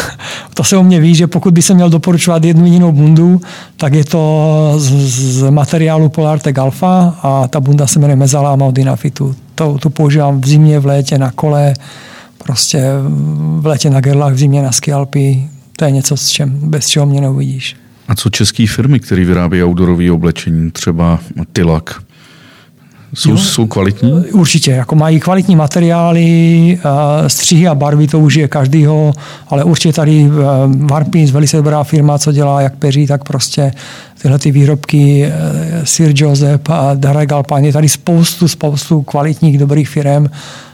to se o mě ví, že pokud by se měl doporučovat jednu jedinou bundu, tak je to z, z materiálu Polartec Alpha a ta bunda se jmenuje Mezalama od Inafitu. To, tu používám v zimě, v létě na kole, prostě v létě na gerlách, v zimě na skialpy. To je něco, s čem, bez čeho mě neuvidíš. A co české firmy, které vyrábí outdoorové oblečení, třeba Tilak? Jsou, jsou kvalitní? Určitě, jako mají kvalitní materiály, eh, střihy a barvy, to už je každýho, ale určitě tady Warpins, velice dobrá firma, co dělá jak peří, tak prostě tyhle ty výrobky Sir Joseph a Darek je tady spoustu, spoustu kvalitních, dobrých firm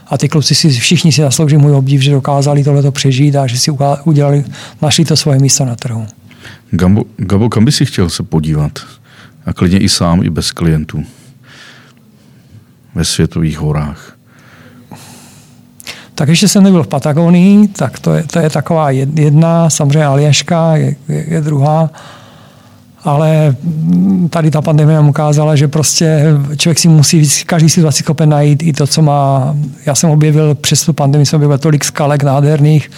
a ty kluci si všichni si zaslouží můj obdiv, že dokázali tohleto přežít a že si udělali, našli to svoje místo na trhu. Gabo, Gabo, kam by si chtěl se podívat? A klidně i sám, i bez klientů. Ve světových horách. Tak ještě jsem nebyl v Patagonii, tak to je, to je taková jedna, samozřejmě Aljaška je, je, je druhá ale tady ta pandemie nám ukázala, že prostě člověk si musí každý situaci schopen najít i to, co má. Já jsem objevil přes tu pandemii, jsem objevil tolik skalek nádherných,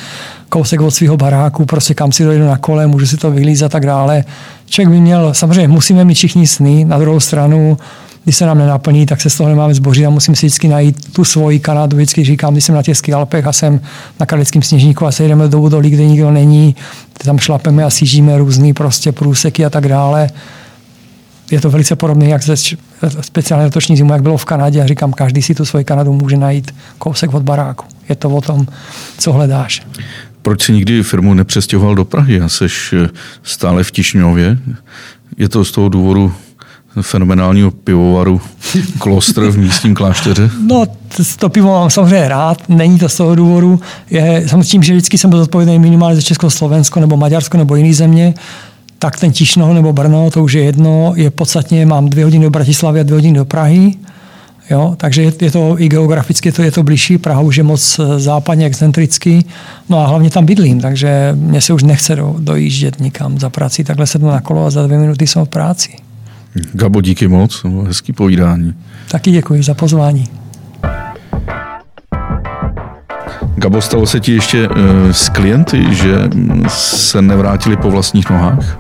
kousek od svého baráku, prostě kam si dojdu na kole, můžu si to vylízat a tak dále. Člověk by měl, samozřejmě musíme mít všichni sny, na druhou stranu když se nám nenaplní, tak se z toho nemáme zbořit a musím si vždycky najít tu svoji Kanadu. Vždycky říkám, když jsem na těch Alpech a jsem na kanaděckém sněžníku a se jdeme do údolí, kde nikdo není, tam šlapeme a sjíždíme různý prostě průseky a tak dále. Je to velice podobné, jak ze speciálně letošní zimu, jak bylo v Kanadě. A říkám, každý si tu svoji Kanadu může najít kousek od baráku. Je to o tom, co hledáš. Proč si nikdy firmu nepřestěhoval do Prahy a seš eh, stále v Tišňově? Je to z toho důvodu fenomenálního pivovaru Klostr v místním klášteře? No, to pivo mám samozřejmě rád, není to z toho důvodu. Je, samozřejmě, že vždycky jsem byl zodpovědný minimálně za Československo nebo Maďarsko nebo jiné země, tak ten Tišno nebo Brno, to už je jedno, je podstatně, mám dvě hodiny do Bratislavy a dvě hodiny do Prahy, Jo, takže je, je to i geograficky to je to blížší. Praha už je moc eh, západně excentrický. No a hlavně tam bydlím, takže mě se už nechce do, dojíždět nikam za prací. Takhle sednu na kolo a za dvě minuty jsem v práci. Gabo, díky moc, hezký povídání. Taky děkuji za pozvání. Gabo, stalo se ti ještě uh, s klienty, že se nevrátili po vlastních nohách?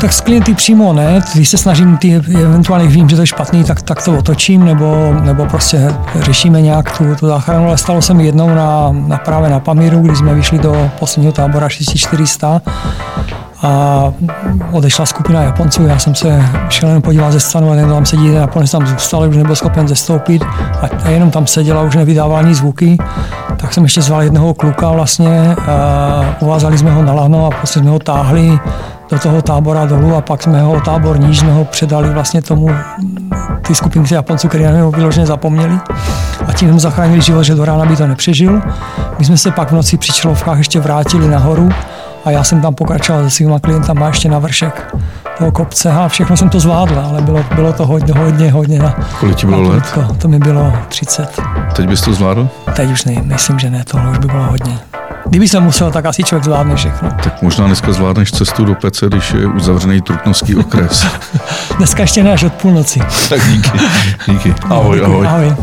Tak s klienty přímo ne, když se snažím, ty eventuálně vím, že to je špatný, tak, tak to otočím, nebo, nebo prostě řešíme nějak tu, tu záchranu, ale stalo se mi jednou na, na právě na Pamíru, kdy jsme vyšli do posledního tábora 6400 a odešla skupina Japonců. Já jsem se šel jenom podívat ze stanu a ten tam sedí, Japonec tam zůstal, už nebyl schopen zestoupit a jenom tam seděl a už nevydával ani zvuky. Tak jsem ještě zval jednoho kluka vlastně, uvázali jsme ho na lahno a prostě jsme ho táhli do toho tábora dolů a pak jsme ho tábor níž jsme ho předali vlastně tomu ty skupinky Japonců, který na něho vyloženě zapomněli a tím zachránili život, že do rána by to nepřežil. My jsme se pak v noci při čelovkách ještě vrátili nahoru a já jsem tam pokračoval se svýma klientama ještě na vršek toho kopce a všechno jsem to zvládl, ale bylo, bylo to hodně, hodně, hodně. Na, Kolik ti bylo let? To mi bylo 30. Teď bys to zvládl? Teď už ne, myslím, že ne, tohle už by bylo hodně. Kdyby se musel, tak asi člověk zvládne všechno. Tak možná dneska zvládneš cestu do Pece, když je uzavřený Trutnovský okres. dneska ještě ne až od půlnoci. tak díky. Díky. Ahoj, ahoj. ahoj.